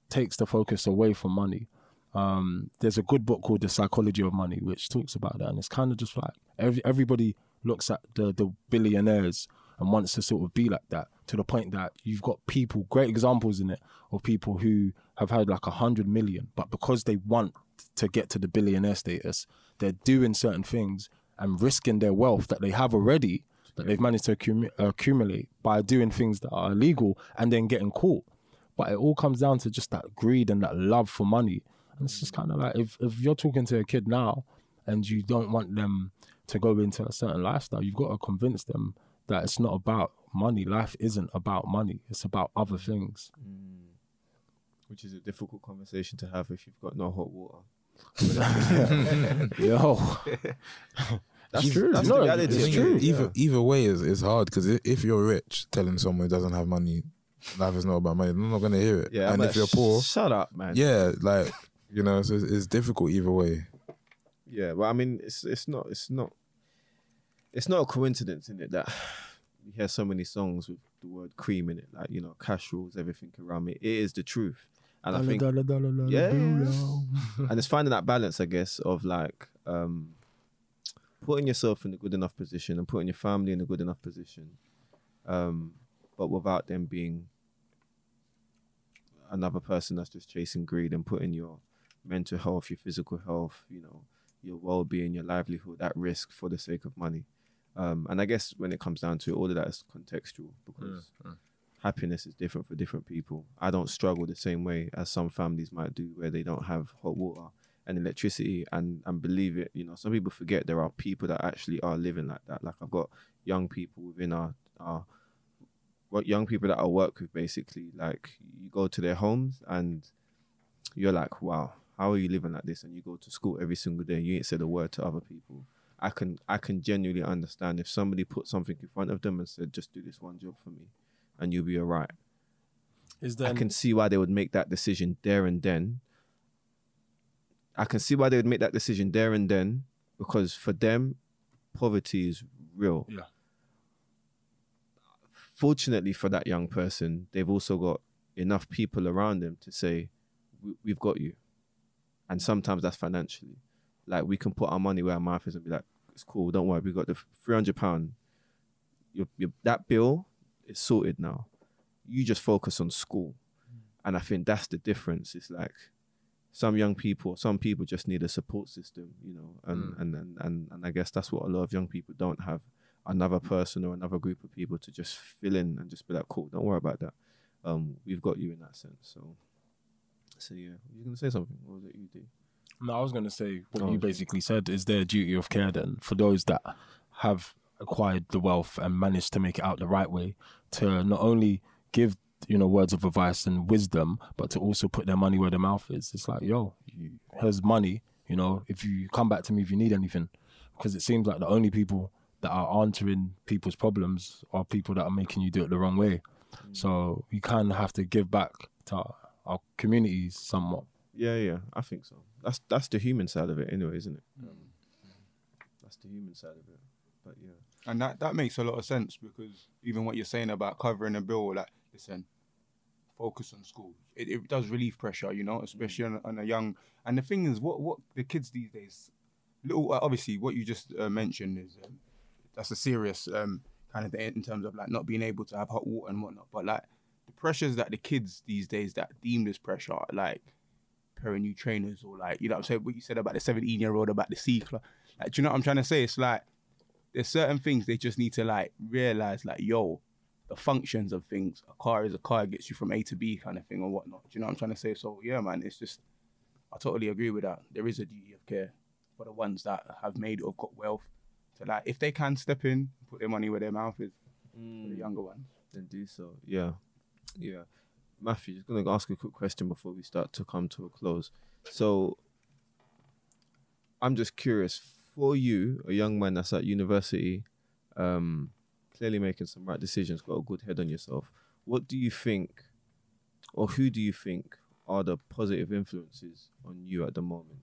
takes the focus away from money. Um, there's a good book called The Psychology of Money, which talks about that, and it's kind of just like every, everybody looks at the the billionaires and wants to sort of be like that to the point that you've got people, great examples in it of people who have had like a hundred million, but because they want to get to the billionaire status, they're doing certain things and risking their wealth that they have already that they've managed to accumu- accumulate by doing things that are illegal and then getting caught. But it all comes down to just that greed and that love for money. And it's just kind of like if, if you're talking to a kid now and you don't want them to go into a certain lifestyle, you've got to convince them that it's not about money. Life isn't about money, it's about other things. Mm. which is a difficult conversation to have if you've got no hot water. Yo, That's Either- true. That's no, the reality. it's thing true. is, Either either way is is hard because if you're rich, telling someone who doesn't have money, life is not about money, they're not gonna hear it. Yeah, and if you're poor, shut up, man. yeah, like you know, so it's, it's difficult either way. Yeah, but I mean, it's it's not it's not it's not a coincidence in it that you hear so many songs with the word cream in it, like you know, cash rules everything around me. It is the truth, and I think yeah, and it's finding that balance, I guess, of like um putting yourself in a good enough position and putting your family in a good enough position, um, but without them being another person that's just chasing greed and putting your mental health, your physical health, you know, your well-being, your livelihood at risk for the sake of money. Um, and I guess when it comes down to it, all of that is contextual because happiness is different for different people. I don't struggle the same way as some families might do, where they don't have hot water and electricity. And and believe it, you know, some people forget there are people that actually are living like that. Like I've got young people within our our what young people that I work with basically. Like you go to their homes and you're like, wow, how are you living like this? And you go to school every single day. You ain't said a word to other people. I can I can genuinely understand if somebody put something in front of them and said, just do this one job for me, and you'll be alright. Is there? I can see why they would make that decision there and then. I can see why they would make that decision there and then because for them, poverty is real. Yeah. Fortunately for that young person, they've also got enough people around them to say, "We've got you," and sometimes that's financially. Like we can put our money where our mouth is and be like, "It's cool, don't worry, we got the three hundred pound. Your, your that bill is sorted now. You just focus on school." And I think that's the difference. It's like some young people, some people just need a support system, you know, and, and, and, and, and I guess that's what a lot of young people don't have. Another person or another group of people to just fill in and just be like, cool, don't worry about that. Um, we've got you in that sense. So, so yeah, you're gonna say something? Or was it you, D? No, I was going to say what Oh. you basically said is their duty of care then for those that have acquired the wealth and managed to make it out the right way to not only give you know words of advice and wisdom, but to also put their money where their mouth is. It's like, yo, here's money. You know, if you come back to me if you need anything, because it seems like the only people that are answering people's problems are people that are making you do it the wrong way. Mm. So you kind of have to give back to our, our communities somewhat. Yeah, yeah, I think so. That's that's the human side of it, anyway, isn't it? Um, that's the human side of it. But yeah, And that, that makes a lot of sense because even what you're saying about covering a bill, like, listen, focus on school. It, it does relieve pressure, you know, especially on, on a young. And the thing is, what what the kids these days, little obviously, what you just uh, mentioned is um, that's a serious um, kind of thing in terms of like not being able to have hot water and whatnot. But like the pressures that the kids these days that deem this pressure, like pairing new trainers or like you know what I'm saying what you said about the 17 year old about the C club. Like, do you know what I'm trying to say? It's like there's certain things they just need to like realize like yo the functions of things a car is a car gets you from a to b kind of thing or whatnot do you know what i'm trying to say so yeah man it's just i totally agree with that there is a duty of care for the ones that have made or got wealth So like if they can step in put their money where their mouth is for the mm. younger ones then do so. Yeah, yeah. Matthew, just gonna ask a quick question before we start to come to a close. So, I'm just curious for you, a young man that's at university, um, clearly making some right decisions, got a good head on yourself. What do you think, or who do you think are the positive influences on you at the moment?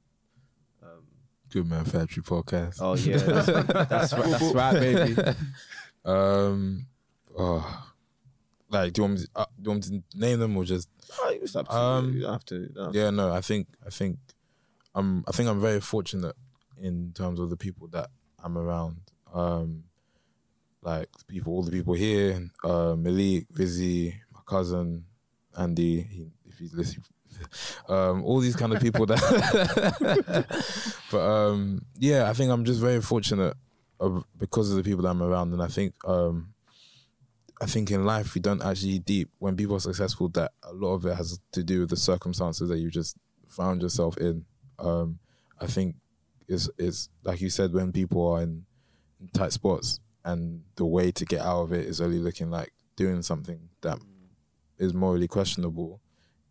Um, Good Man Factory podcast. oh yeah, that's, that's right, that's right, baby. Um, oh, like, do you want me? To, uh, do you want me to name them or just? Oh, it's up to you. Um, You don't have to. you have to. Yeah, no. I think I think I'm I think I'm very fortunate in terms of the people that I'm around. Um, like the people, all the people here, uh, Malik, Vizzy, my cousin, Andy, he, if he's listening. Um, all these kind of people that, but um, yeah, I think I'm just very fortunate of, because of the people that I'm around, and I think um, I think in life we don't actually deep when people are successful that a lot of it has to do with the circumstances that you just found yourself in. Um, I think it's it's like you said when people are in, in tight spots and the way to get out of it is only looking like doing something that is morally questionable.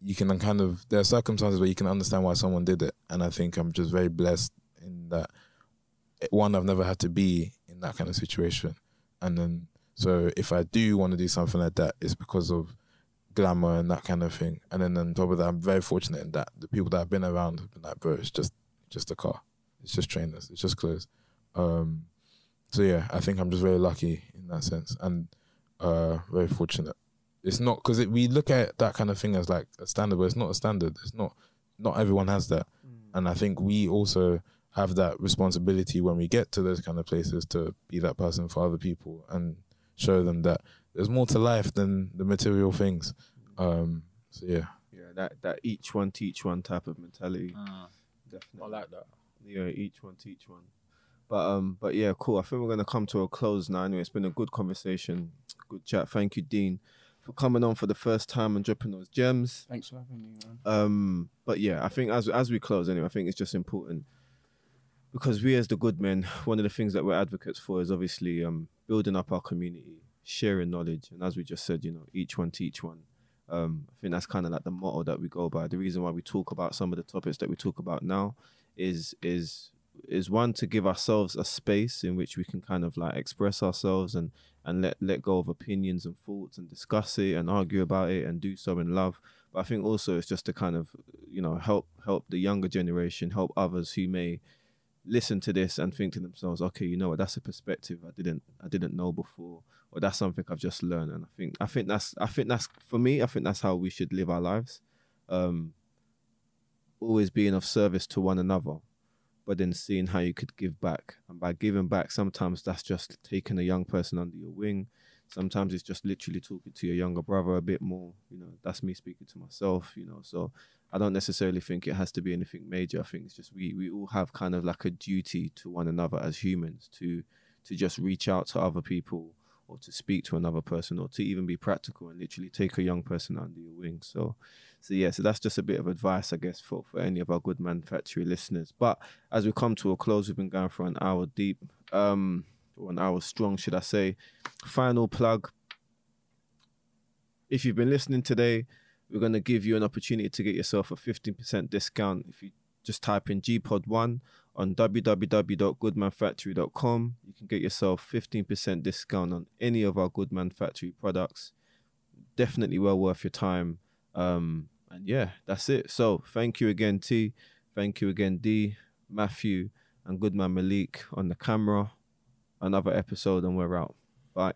you can kind of there are circumstances where you can understand why someone did it, and I think I'm just very blessed in that. One, I've never had to be in that kind of situation, and then so if I do want to do something like that, it's because of glamour and that kind of thing. And then on top of that, I'm very fortunate in that the people that I've been around have been like, bro, it's just just a car, it's just trainers, it's just clothes. Um, so yeah, I think I'm just very lucky in that sense, and uh, very fortunate. It's not because it, we look at that kind of thing as like a standard, but it's not a standard. It's not. Not everyone has that, and I think we also have that responsibility when we get to those kind of places to be that person for other people and show them that there's more to life than the material things. Um, so yeah, Yeah, that that each one teach one type of mentality. I Definitely. I like that. Yeah, each one teach one. But um, but yeah, cool. I think we're gonna come to a close now. Anyway, it's been a good conversation, good chat. Thank you, Dean, for coming on for the first time and dropping those gems. Thanks for having me, man. Um, but yeah, I think as as we close, anyway, I think it's just important because we as the good men, one of the things that we're advocates for is obviously um building up our community, sharing knowledge, and as we just said, you know, each one teach one. Um, I think that's kind of like the motto that we go by. The reason why we talk about some of the topics that we talk about now is is is one to give ourselves a space in which we can kind of like express ourselves and and let let go of opinions and thoughts and discuss it and argue about it and do so in love. But I think also it's just to kind of you know help help the younger generation, help others who may listen to this and think to themselves, okay, you know what, that's a perspective I didn't I didn't know before, or that's something I've just learned. And I think I think that's I think that's for me, I think that's how we should live our lives. Um always being of service to one another, but then seeing how you could give back. And by giving back, sometimes that's just taking a young person under your wing. Sometimes it's just literally talking to your younger brother a bit more. You know, that's me speaking to myself, you know. So I don't necessarily think it has to be anything major. I think it's just we we all have kind of like a duty to one another as humans to to just reach out to other people or to speak to another person or to even be practical and literally take a young person under your wing. So so yeah, so that's just a bit of advice, I guess, for, for any of our good man factory listeners. But as we come to a close, we've been going for an hour deep, um, or an hour strong, should I say. Final plug. If you've been listening today, we're going to give you an opportunity to get yourself a 15% discount if you just type in GPod1 on www.goodmanfactory.com. You can get yourself 15% discount on any of our Goodman Factory products. Definitely well worth your time. Um, and yeah, that's it. So thank you again, T. Thank you again, D, Matthew, and Goodman Malik on the camera. Another episode, and we're out. Bye.